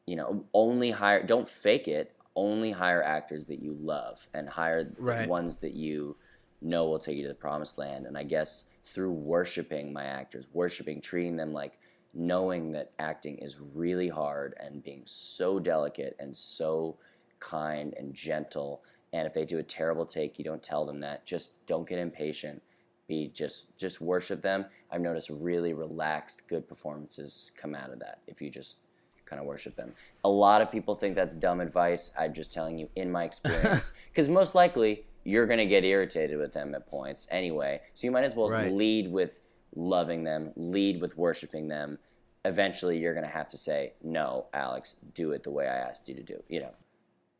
Speaker 4: you know, only hire, don't fake it, only hire actors that you love and hire right. ones that you know will take you to the promised land. And I guess through worshiping my actors, worshiping, treating them like knowing that acting is really hard and being so delicate and so kind and gentle and if they do a terrible take, you don't tell them that. Just don't get impatient. Be just just worship them. I've noticed really relaxed, good performances come out of that if you just kind of worship them. A lot of people think that's dumb advice. I'm just telling you in my [LAUGHS] experience, because most likely you're going to get irritated with them at points anyway. So you might as well right. lead with loving them, lead with worshiping them. Eventually, you're going to have to say, "No, Alex, do it the way I asked you to do." You know,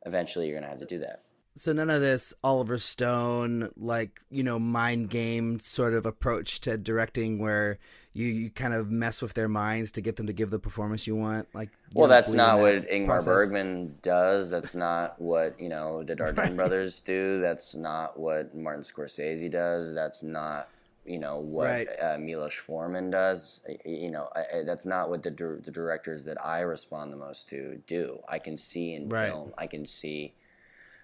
Speaker 4: eventually you're going to have to do that
Speaker 3: so none of this Oliver Stone like you know mind game sort of approach to directing where you, you kind of mess with their minds to get them to give the performance you want like you
Speaker 4: well that's not that what ingmar process. bergman does that's not what you know the [LAUGHS] Dardenne right. brothers do that's not what martin scorsese does that's not you know what right. uh, Milos Forman does. You know I, I, that's not what the the directors that I respond the most to do. I can see in right. film. I can see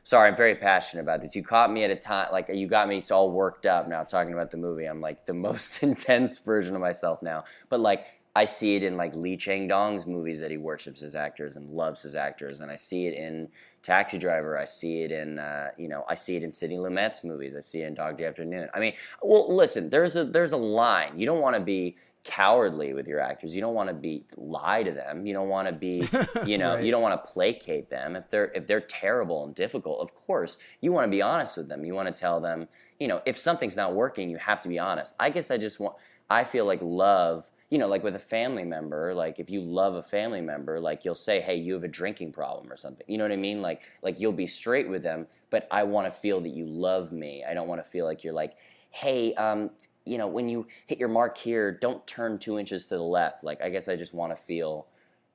Speaker 4: sorry, I'm very passionate about this. You caught me at a time, like you got me all worked up now talking about the movie. I'm like the [LAUGHS] most intense version of myself now. But like I see it in like Lee Chang Dong's movies that he worships his actors and loves his actors, and I see it in Taxi Driver. I see it in uh, you know I see it in Sidney Lumet's movies. I see it in Dog Day Afternoon. I mean, well, listen, there's a there's a line. You don't want to be cowardly with your actors. You don't want to be lie to them. You don't want to be, [LAUGHS] you know, right. you don't want to placate them. If they're if they're terrible and difficult, of course, you want to be honest with them. You want to tell them, you know, if something's not working, you have to be honest. I guess I just want I feel like love, you know, like with a family member, like if you love a family member, like you'll say, "Hey, you have a drinking problem or something." You know what I mean? Like like you'll be straight with them, but I want to feel that you love me. I don't want to feel like you're like, "Hey, um, you know, when you hit your mark here, don't turn two inches to the left. Like, I guess I just want to feel,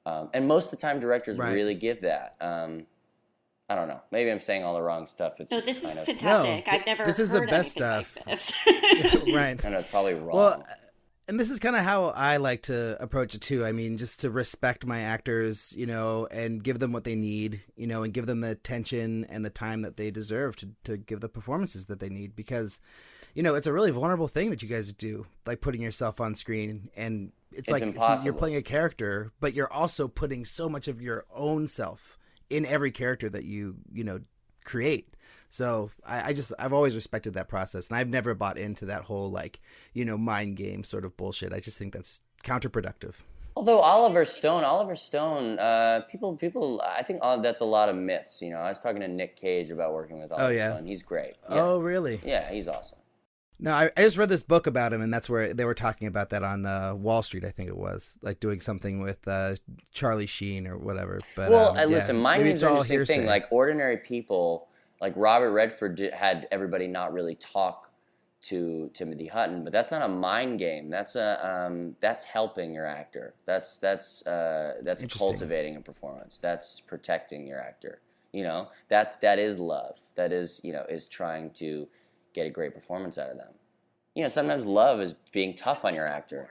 Speaker 4: um, and most of the time, directors right. really give that. Um, I don't know. Maybe I'm saying all the wrong stuff.
Speaker 2: It's no, this is of, fantastic. No, I've never. This is the best stuff.
Speaker 3: Like [LAUGHS] [LAUGHS] right.
Speaker 4: I know it's probably wrong.
Speaker 3: Well, and this is kind of how I like to approach it too. I mean, just to respect my actors, you know, and give them what they need, you know, and give them the attention and the time that they deserve to to give the performances that they need because you know, it's a really vulnerable thing that you guys do, like putting yourself on screen, and it's, it's like impossible. you're playing a character, but you're also putting so much of your own self in every character that you you know create. So I, I, just I've always respected that process, and I've never bought into that whole like you know mind game sort of bullshit. I just think that's counterproductive.
Speaker 4: Although Oliver Stone, Oliver Stone, uh, people, people, I think all, that's a lot of myths. You know, I was talking to Nick Cage about working with oh, Oliver oh, yeah? Stone. He's great.
Speaker 3: Yeah. Oh, really?
Speaker 4: Yeah, he's awesome.
Speaker 3: No, I, I, just read this book about him, and that's where they were talking about that on uh, Wall Street. I think it was like doing something with uh, Charlie Sheen or whatever. But
Speaker 4: well,
Speaker 3: um,
Speaker 4: yeah, listen, my name's an interesting thing. Like ordinary people, Like Robert Redford did, had everybody not really talk to Timothy Hutton, but that's not a mind game. That's a um, that's helping your actor. That's that's uh, that's cultivating a performance. That's protecting your actor. You know, that's that is love. That is you know is trying to get a great performance out of them. You know, sometimes love is being tough on your actor.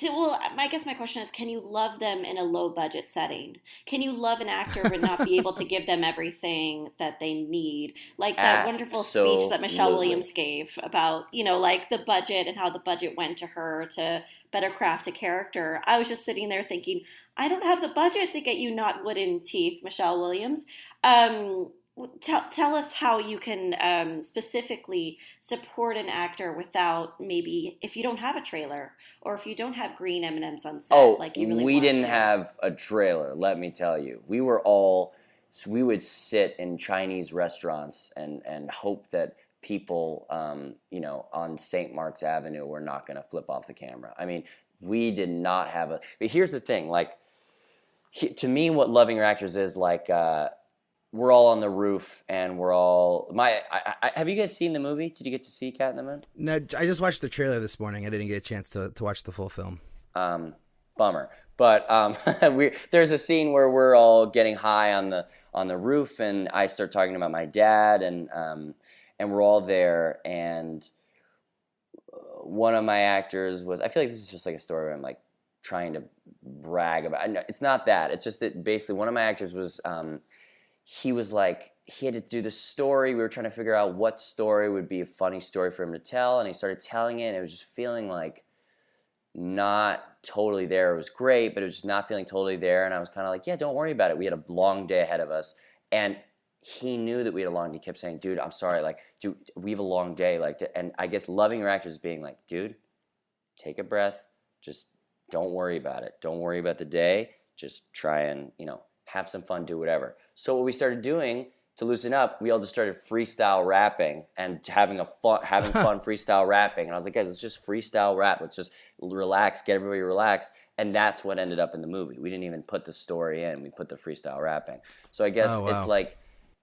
Speaker 2: Well, I guess my question is can you love them in a low budget setting? Can you love an actor but not be able to give them [LAUGHS] everything that they need? Like that wonderful speech that Michelle Williams gave about, you know, like the budget and how the budget went to her to better craft a character. I was just sitting there thinking, I don't have the budget to get you not wooden teeth, Michelle Williams. Um, tell tell us how you can um, specifically support an actor without maybe if you don't have a trailer or if you don't have green M and M's on set.
Speaker 4: Oh,
Speaker 2: like you really
Speaker 4: we didn't
Speaker 2: to.
Speaker 4: have a trailer. Let me tell you, we were all we would sit in Chinese restaurants and and hope that people, um, you know, on St. Mark's Avenue were not going to flip off the camera. I mean, we did not have a. But here's the thing, like, he, to me, what loving your actors is like. Uh, we're all on the roof, and we're all. My, I, I, have you guys seen the movie? Did you get to see Cat and the Moon?
Speaker 3: No, I just watched the trailer this morning. I didn't get a chance to, to watch the full film.
Speaker 4: um, bummer. But um, [LAUGHS] we there's a scene where we're all getting high on the on the roof, and I start talking about my dad, and um, and we're all there, and uh, one of my actors was. I feel like this is just like a story where I'm like trying to brag about. It's not that. It's just that basically one of my actors was. Um, he was like he had to do the story. We were trying to figure out what story would be a funny story for him to tell, and he started telling it. And it was just feeling like not totally there. It was great, but it was just not feeling totally there. And I was kind of like, yeah, don't worry about it. We had a long day ahead of us, and he knew that we had a long day. He kept saying, dude, I'm sorry, like, dude, we have a long day, like, and I guess loving your actors being like, dude, take a breath, just don't worry about it. Don't worry about the day. Just try and you know have some fun, do whatever. So what we started doing to loosen up, we all just started freestyle rapping and having a fun, having [LAUGHS] fun freestyle rapping. And I was like, guys, let's just freestyle rap. Let's just relax, get everybody relaxed. And that's what ended up in the movie. We didn't even put the story in; we put the freestyle rapping. So I guess
Speaker 3: Oh, wow.
Speaker 4: it's like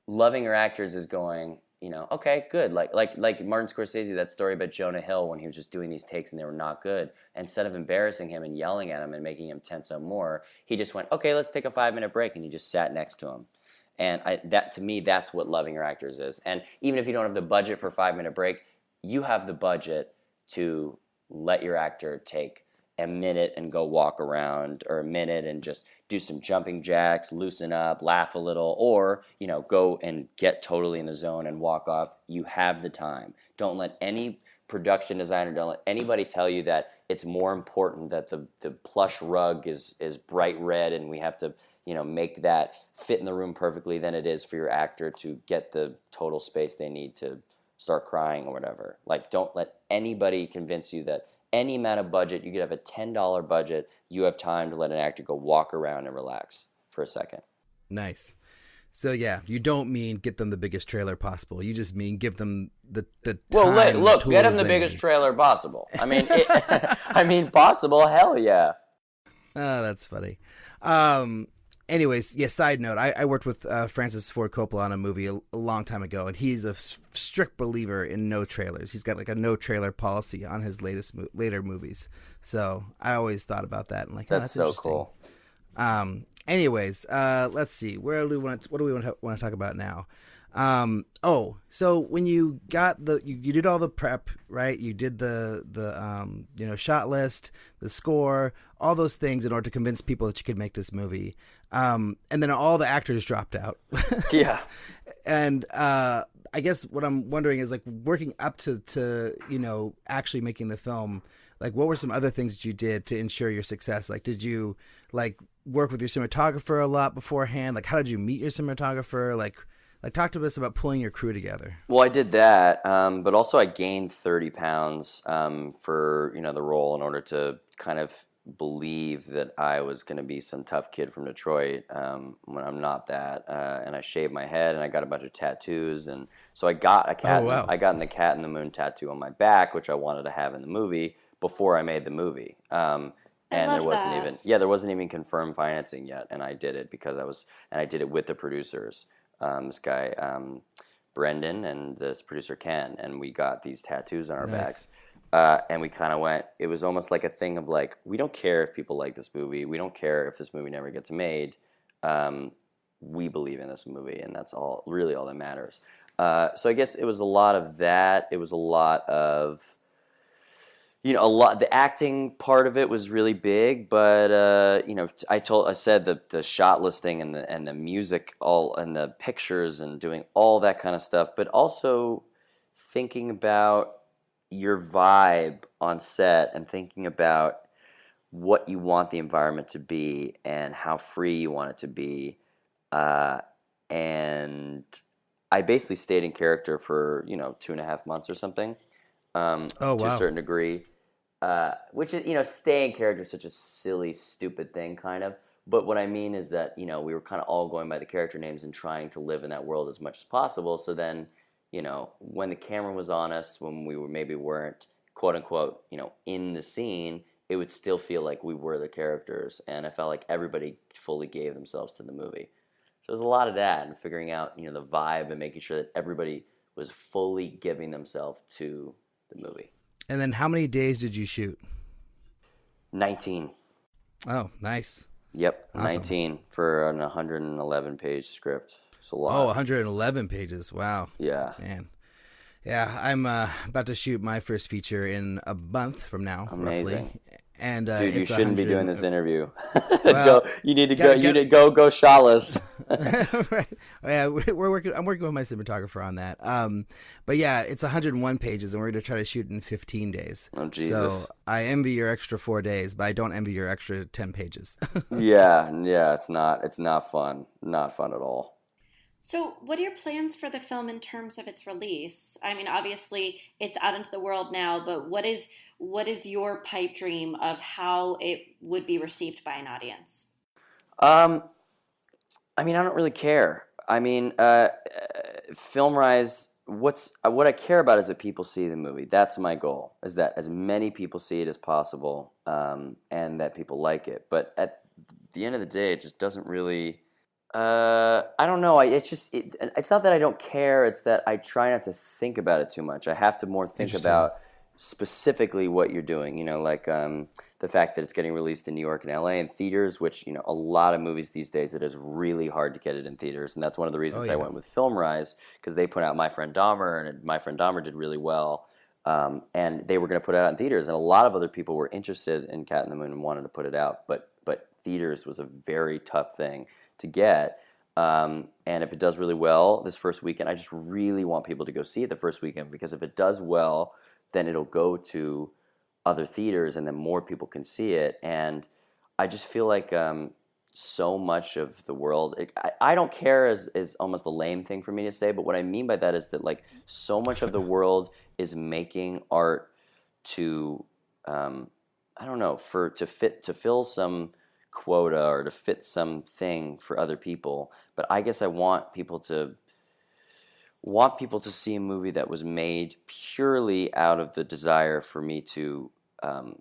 Speaker 4: loving your actors is going. You know, okay, good. Like like like Martin Scorsese, that story about Jonah Hill when he was just doing these takes and they were not good. Instead of embarrassing him and yelling at him and making him tense up more, he just went, okay, let's take a five minute break, and he just sat next to him. And I, that to me, that's what loving your actors is. And even if you don't have the budget for a five minute break, you have the budget to let your actor take a minute and go walk around or a minute and just do some jumping jacks, loosen up, laugh a little, or, you know, go and get totally in the zone and walk off. You have the time. Don't let any production designer, don't let anybody tell you that it's more important that the, the plush rug is, is bright red and we have to, you know, make that fit in the room perfectly than it is for your actor to get the total space they need to start crying or whatever. Like, don't let anybody convince you that any amount of budget, you could have a $10 budget, you have time to let an actor go walk around and relax for a second.
Speaker 3: Nice. So yeah, you don't mean get them the biggest trailer possible. You just mean give them the the time
Speaker 4: Well, let,
Speaker 3: and
Speaker 4: look, get them the biggest
Speaker 3: need.
Speaker 4: trailer possible. I mean, it, [LAUGHS] [LAUGHS] I mean, possible, hell yeah.
Speaker 3: Oh, that's funny. Um, anyways, yeah. Side note: I, I worked with uh, Francis Ford Coppola on a movie a, a long time ago, and he's a s- strict believer in no trailers. He's got like a no trailer policy on his latest mo- later movies. So I always thought about that and like, oh,
Speaker 4: That's, so
Speaker 3: interesting.
Speaker 4: cool.
Speaker 3: Um, anyways, uh, let's see. Where do we want? To, what do we want to, want to talk about now? Um, oh, so when you got the, you, you did all the prep, right? You did the the um, you know shot list, the score, all those things in order to convince people that you could make this movie. Um, and then all the actors dropped out. [LAUGHS]
Speaker 4: Yeah.
Speaker 3: and uh, I guess what I'm wondering is like working up to to you know actually making the film. Like, what were some other things that you did to ensure your success? Like, did you like work with your cinematographer a lot beforehand? Like, how did you meet your cinematographer? Like, like talk to us about pulling your crew together.
Speaker 4: Well, I did that, um, but also I gained 30 pounds um, for you know the role in order to kind of believe that I was going to be some tough kid from Detroit um, when I'm not that. Uh, and I shaved my head and I got a bunch of tattoos, and so I got a cat.
Speaker 3: Oh, wow.
Speaker 4: I got in the cat and the moon tattoo on my back, which I wanted to have in the movie before I made the movie. Um, and there wasn't
Speaker 2: that.
Speaker 4: even yeah there wasn't even confirmed financing yet, and I did it because I was and I did it with the producers. Um, this guy. Um, Brendan and this producer Ken, and we got these tattoos on our
Speaker 3: Nice.
Speaker 4: backs. Uh, and we kind of went. It was almost like a thing of like, we don't care if people like this movie. We don't care if this movie never gets made. Um, we believe in this movie, and that's all. Really, all that matters. Uh, so I guess it was a lot of that. It was a lot of you know, a lot. The acting part of it was really big, but uh, you know, I told, I said the the shot listing and the and the music, all and the pictures and doing all that kind of stuff, but also thinking about your vibe on set and thinking about what you want the environment to be and how free you want it to be, uh, and I basically stayed in character for you know two and a half months or something um,
Speaker 3: Oh,
Speaker 4: to a certain degree. Uh, which is, you know, stay in character is such a silly, stupid thing, kind of. But what I mean is that, you know, we were kind of all going by the character names and trying to live in that world as much as possible. So then, you know, when the camera was on us, when we were maybe weren't, quote unquote, you know, in the scene, it would still feel like we were the characters. And I felt like everybody fully gave themselves to the movie. So there's a lot of that and figuring out, you know, the vibe and making sure that everybody was fully giving themselves to the movie.
Speaker 3: And then how many days did you shoot?
Speaker 4: 19.
Speaker 3: Oh, nice.
Speaker 4: Yep,
Speaker 3: Awesome.
Speaker 4: 19 for an 111 page script. It's a lot.
Speaker 3: Oh, 111 pages. Wow.
Speaker 4: yeah.
Speaker 3: Man. Yeah, I'm uh, about to shoot my first feature in a month from now,
Speaker 4: Amazing.
Speaker 3: roughly. And uh,
Speaker 4: Dude, you shouldn't be doing this interview. [LAUGHS]
Speaker 3: Well,
Speaker 4: go, you need to
Speaker 3: gotta
Speaker 4: go. You need to go. Go shot list. [LAUGHS]
Speaker 3: right. Yeah, we're we're working. I'm working with my cinematographer on that. Um, but yeah, it's 101 pages, and we're going to try to shoot in 15 days.
Speaker 4: Oh, Jesus.
Speaker 3: So I envy your extra four days, but I don't envy your extra 10 pages. [LAUGHS]
Speaker 4: yeah, yeah. It's not. It's not fun. Not fun at all.
Speaker 2: So, what are your plans for the film in terms of its release? I mean, obviously, it's out into the world now, but what is what is your pipe dream of how it would be received by an audience?
Speaker 4: Um, I mean, I don't really care. I mean, uh, uh, FilmRise. What's uh, what I care about is that people see the movie. That's my goal. Is that as many people see it as possible, um, and that people like it. But at the end of the day, it just doesn't really. Uh, I don't know. I, it's just it, it's not that I don't care. It's that I try not to think about it too much. I have to more think about specifically what you're doing. You know, like um, the fact that it's getting released in New York and LA and theaters, which you know a lot of movies these days it is really hard to get it in theaters, and that's one of the reasons
Speaker 3: Oh,
Speaker 4: I went with FilmRise because they put out My Friend Dahmer, and My Friend Dahmer did really well. Um, and they were going to put it out in theaters, and a lot of other people were interested in Cat and the Moon and wanted to put it out, but but theaters was a very tough thing to get. Um, and if it does really well this first weekend, I just really want people to go see it the first weekend because if it does well, then it'll go to other theaters and then more people can see it. And I just feel like um, so much of the world, it, I, I don't care is, is almost a lame thing for me to say, but what I mean by that is that like so much of the [LAUGHS] world is making art to, um, I don't know, for to fit to fill some quota or to fit something for other people. But I guess I want people to want people to see a movie that was made purely out of the desire for me to um,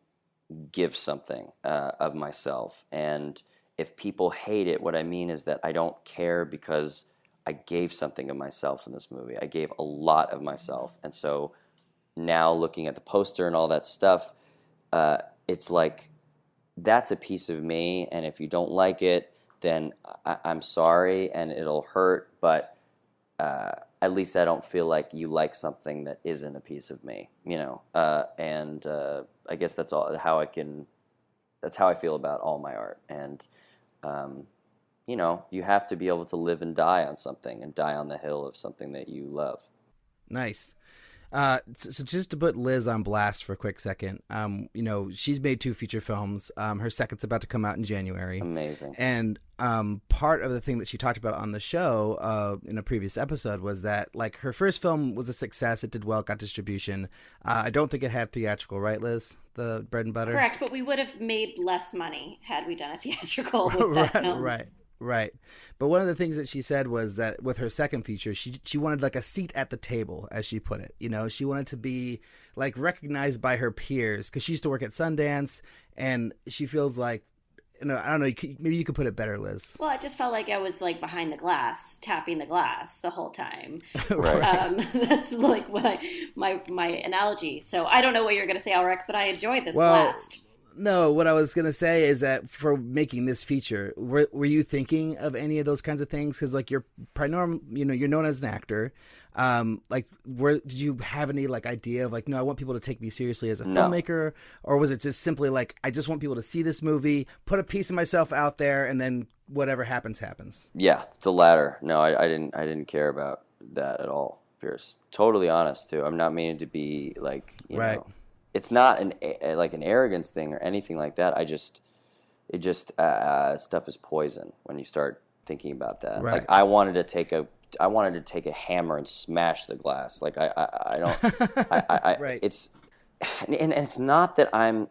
Speaker 4: give something uh, of myself. And if people hate it, what I mean is that I don't care because I gave something of myself in this movie. I gave a lot of myself. And so now looking at the poster and all that stuff, uh, it's like that's a piece of me. And if you don't like it, then I- I'm sorry and it'll hurt. But uh, at least I don't feel like you like something that isn't a piece of me, you know. Uh, and uh, I guess that's all how I can. That's how I feel about all my art, and um, you know, you have to be able to live and die on something, and die on the hill of something that you love.
Speaker 3: Nice. Uh, so, so just to put Liz on blast for a quick second, um, you know, she's made two feature films. Um, her second's about to come out in January.
Speaker 4: Amazing.
Speaker 3: And um, part of the thing that she talked about on the show uh, in a previous episode was that like her first film was a success. It did well, got distribution. Uh, I don't think it had theatrical, right, Liz? The bread and butter.
Speaker 2: Correct, but we would have made less money had we done a [LAUGHS] theatrical with [LAUGHS] that
Speaker 3: right,
Speaker 2: film.
Speaker 3: right, right. But one of the things that she said was that with her second feature, she she wanted like a seat at the table, as she put it. You know, she wanted to be like recognized by her peers because she used to work at Sundance, and she feels like no, I don't know. Maybe you could put it better, Liz.
Speaker 2: Well, I just felt like I was like behind the glass, tapping the glass the whole time. [LAUGHS]
Speaker 4: Right.
Speaker 2: Um, [LAUGHS] that's like what I, my my analogy. So I don't know what you're going to say, Alrik, but I enjoyed this
Speaker 3: Well,
Speaker 2: blast.
Speaker 3: No, what I was gonna say is that for making this feature, were, were you thinking of any of those kinds of things? Because like you're prinorm, you know, you're known as an actor. Um, like, where did you have any like idea of like, no, I want people to take me seriously as a
Speaker 4: No.
Speaker 3: filmmaker, or was it just simply like, I just want people to see this movie, put a piece of myself out there, and then whatever happens, happens.
Speaker 4: Yeah, the latter. No, I, I didn't. I didn't care about that at all, Pierce. Totally honest too. I'm not meaning to be like you
Speaker 3: Right.
Speaker 4: know. It's not an like an arrogance thing or anything like that. I just, it just uh, uh, stuff is poison when you start thinking about that.
Speaker 3: Right.
Speaker 4: Like I wanted to take a. I wanted to take a hammer and smash the glass. Like I, I, I don't. [LAUGHS] I, I, I,
Speaker 3: Right.
Speaker 4: It's, and, and it's not that I'm.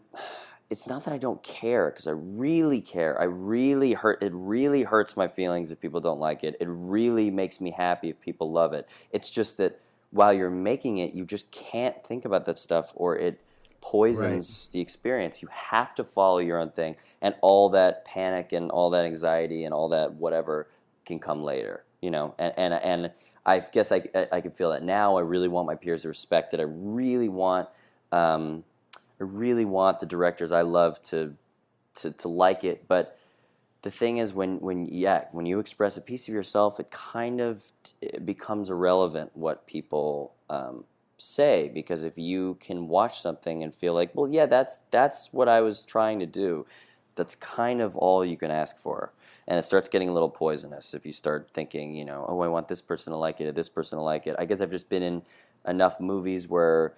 Speaker 4: It's not that I don't care because I really care. I really hurt. It really hurts my feelings if people don't like it. It really makes me happy if people love it. It's just that while you're making it, you just can't think about that stuff or it poisons the experience. You have to follow your own thing, and all that panic and all that anxiety and all that whatever can come later. You know, and and and I guess I I, I can feel that now. I really want my peers to respect it. I really want. Um, I really want the directors I love to to, to like it, but the thing is when when yeah when you express a piece of yourself, it kind of it becomes irrelevant what people um, say because if you can watch something and feel like well yeah that's that's what I was trying to do, that's kind of all you can ask for. And it starts getting a little poisonous if you start thinking, you know, oh, I want this person to like it, or this person to like it. I guess I've just been in enough movies where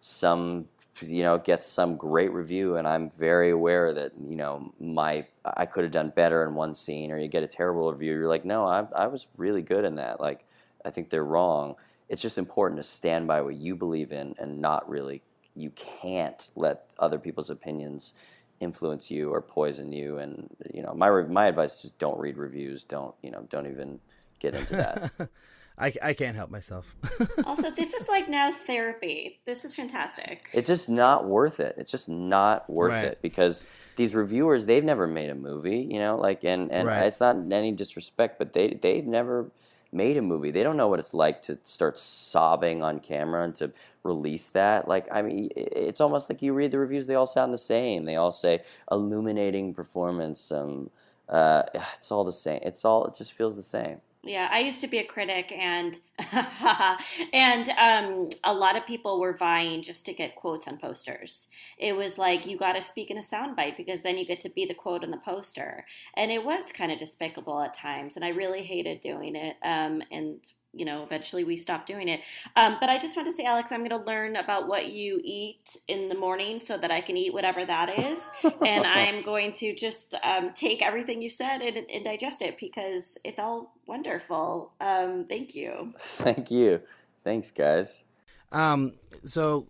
Speaker 4: some you know gets some great review and i'm very aware that you know my i could have done better in one scene or you get a terrible review you're like no i, I was really good in that like i think they're wrong it's just important to stand by what you believe in and not really you can't let other people's opinions influence you or poison you and you know my my advice is just don't read reviews don't you know don't even get into that [LAUGHS]
Speaker 3: I, I can't help myself. [LAUGHS]
Speaker 2: also, this is like now therapy. This is fantastic.
Speaker 4: it's just not worth it. It's just not worth
Speaker 3: Right.
Speaker 4: it because these reviewers they've never made a movie, you know, like and and
Speaker 3: Right.
Speaker 4: it's not any disrespect, but they they've never made a movie. They don't know what it's like to start sobbing on camera and to release that. Like I mean, it's almost like you read the reviews; they all sound the same. They all say illuminating performance. Uh, [SIGHS] it's all the same. It's all. It just feels the same.
Speaker 2: Yeah, I used to be a critic, and [LAUGHS] and um, a lot of people were vying just to get quotes on posters. It was like you got to speak in a soundbite because then you get to be the quote on the poster, and it was kind of despicable at times, and I really hated doing it. Um, and you know, eventually we stopped doing it. Um, but I just want to say, Alex, I'm going to learn about what you eat in the morning so that I can eat whatever that is and [LAUGHS] I'm going to just um, take everything you said and, and digest it because it's all wonderful. Um, thank you.
Speaker 4: Thank you. Thanks, guys.
Speaker 3: Um, so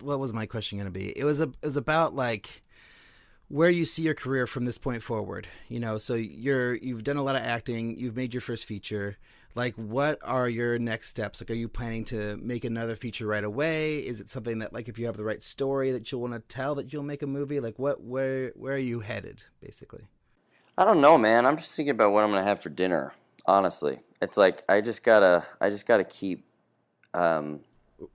Speaker 3: what was my question going to be? It was a, it was about like where you see your career from this point forward. You know, so you're you've done a lot of acting, you've made your first feature. Like, what are your next steps? Like, are you planning to make another feature right away? Is it something that, like, if you have the right story that you'll want to tell, that you'll make a movie? Like, what, where, where are you headed, basically?
Speaker 4: I don't know, man. I'm just thinking about what I'm gonna have for dinner. Honestly, it's like I just gotta, I just gotta keep um,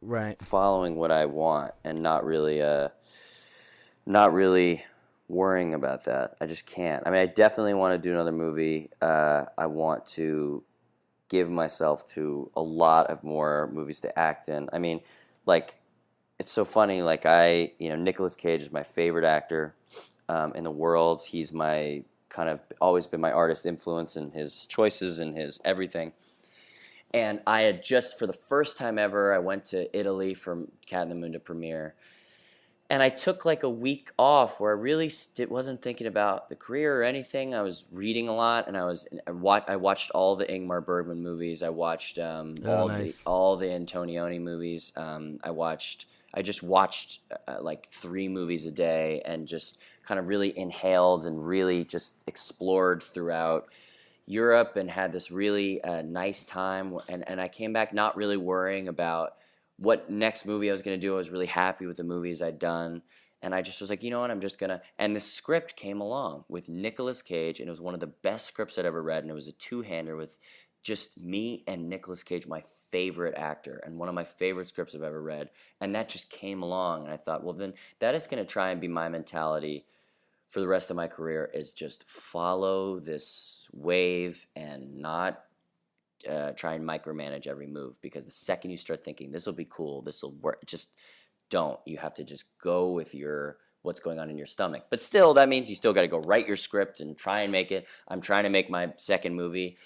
Speaker 3: Right.
Speaker 4: following what I want and not really, uh, not really worrying about that. I just can't. I mean, I definitely want to do another movie. Uh, I want to give myself to a lot of more movies to act in. I mean, like, it's so funny. Like, I, you know, Nicolas Cage is my favorite actor um, in the world. He's my kind of always been my artist influence in his choices and his everything. And I had just, for the first time ever, I went to Italy for Cat and the Moon to premiere. And I took like a week off where I really st- wasn't thinking about the career or anything. I was reading a lot, and I was I, wa- I watched all the Ingmar Bergman movies. I watched um,
Speaker 3: Oh,
Speaker 4: all
Speaker 3: nice.
Speaker 4: the all the Antonioni movies. Um, I watched. I just watched uh, like three movies a day, and just kind of really inhaled and really just explored throughout Europe and had this really uh, nice time. And, and I came back not really worrying about what next movie I was going to do. I was really happy with the movies I'd done. and I just was like, you know what, I'm just gonna. And the script came along with Nicolas Cage, and it was one of the best scripts I'd ever read, and it was a two-hander with just me and Nicolas Cage, my favorite actor, and one of my favorite scripts I've ever read, and that just came along, and I thought, well, then that is gonna try and be my mentality for the rest of my career is just follow this wave and not uh, try and micromanage every move because the second you start thinking this will be cool, this will work, just don't. You have to just go with your what's going on in your stomach. But still, that means you still got to go write your script and try and make it. I'm trying to make my second movie.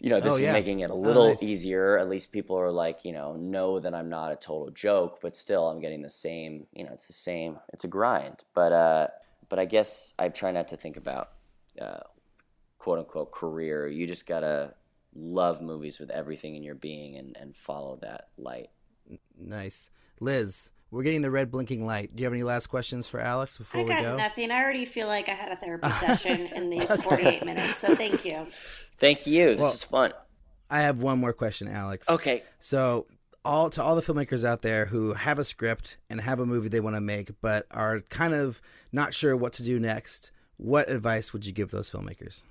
Speaker 4: You know, this
Speaker 3: Oh,
Speaker 4: is making it a
Speaker 3: Oh,
Speaker 4: little
Speaker 3: nice.
Speaker 4: easier. At least people are like, you know, know that I'm not a total joke, but still, I'm getting the same. You know, it's the same. It's a grind. But uh, but I guess I try not to think about uh, quote unquote career. You just gotta love movies with everything in your being and, and follow that light.
Speaker 3: Nice. Liz, we're getting the red blinking light. Do you have any last questions for Alex before
Speaker 2: I
Speaker 3: we
Speaker 2: got
Speaker 3: go?
Speaker 2: nothing. I already feel like I had a therapy [LAUGHS] session in these 48 minutes. So thank you.
Speaker 4: Thank you. This
Speaker 3: Well-
Speaker 4: is fun.
Speaker 3: I have one more question, Alex.
Speaker 4: Okay.
Speaker 3: So, all to all the filmmakers out there who have a script and have a movie they want to make, but are kind of not sure what to do next, what advice would you give those filmmakers?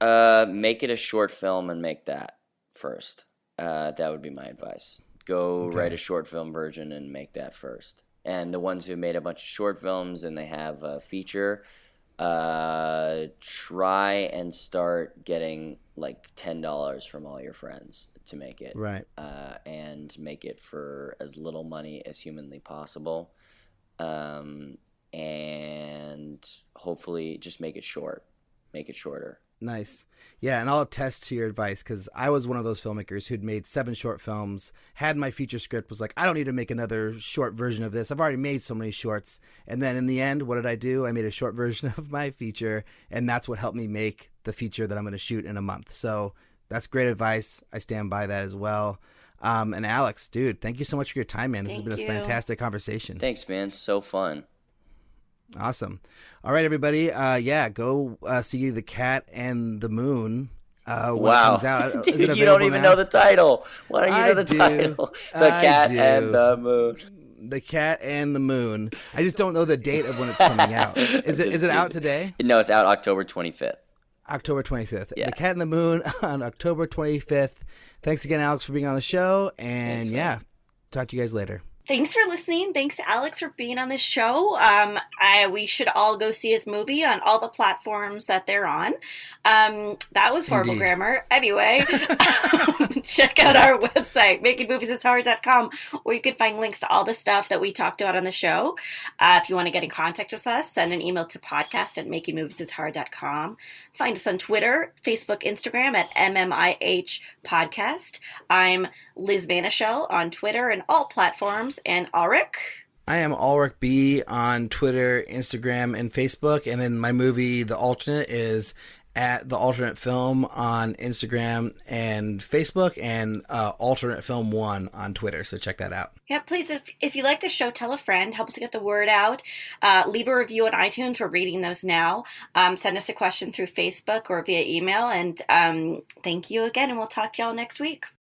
Speaker 4: Uh, make it a short film and make that first. Uh, that would be my advice. Go
Speaker 3: Okay.
Speaker 4: write a short film version and make that first. And the ones who made a bunch of short films and they have a feature, uh, try and start getting like ten dollars from all your friends to make it.
Speaker 3: Right.
Speaker 4: uh, and make it for as little money as humanly possible. Um, and hopefully just make it short, make it shorter.
Speaker 3: Nice. Yeah, and I'll attest to your advice because I was one of those filmmakers who'd made seven short films, had my feature script, was like, I don't need to make another short version of this. I've already made so many shorts. And then in the end, what did I do? I made a short [LAUGHS] version of my feature, and that's what helped me make the feature that I'm going to shoot in a month. So that's great advice. I stand by that as well. Um, and Alex, dude, thank you so much for your time, man. This
Speaker 2: Thank
Speaker 3: has been
Speaker 2: you.
Speaker 3: a fantastic conversation.
Speaker 4: Thanks, man. So fun.
Speaker 3: Awesome. All right, everybody. Uh, yeah, go uh, see the Cat and the Moon. Uh, when
Speaker 4: wow.
Speaker 3: it comes out.
Speaker 4: Dude, [LAUGHS]
Speaker 3: Is it
Speaker 4: you don't even
Speaker 3: now?
Speaker 4: know the title. Why don't you
Speaker 3: I
Speaker 4: know the
Speaker 3: do.
Speaker 4: title? The
Speaker 3: I
Speaker 4: Cat
Speaker 3: do.
Speaker 4: and the Moon.
Speaker 3: The Cat and the Moon. I just don't know the date of when it's coming out. [LAUGHS] Is it is it out today?
Speaker 4: No, it's out October 25th.
Speaker 3: October 25th.
Speaker 4: Yeah.
Speaker 3: The Cat and the Moon [LAUGHS] on October 25th. Thanks again, Alex, for being on the show. And
Speaker 4: Thanks,
Speaker 3: yeah, talk to you guys later.
Speaker 2: Thanks for listening. Thanks to Alex for being on the show. Um, I, we should all go see his movie on all the platforms that they're on. Um, that was horrible
Speaker 3: Indeed.
Speaker 2: grammar. Anyway, [LAUGHS] check out our website, makingmoviesishard.com, where you can find links to all the stuff that we talked about on the show. Uh, if you want to get in contact with us, send an email to podcast at makingmoviesishard.com. Find us on Twitter, Facebook, Instagram at MMIH Podcast. I'm Liz Manashil on Twitter and all platforms. And Alrik,
Speaker 3: I am Alrik B on Twitter, Instagram, and Facebook. And then my movie, The Alternate, is at The Alternate Film on Instagram and Facebook, and uh, Alternate Film 1 on Twitter. So check that out.
Speaker 2: yeah, please, if, if you like the show, tell a friend. Help us get the word out. Uh, leave a review on iTunes. We're reading those now. Um, send us a question through Facebook or via email. And um, thank you again, and we'll talk to y'all next week.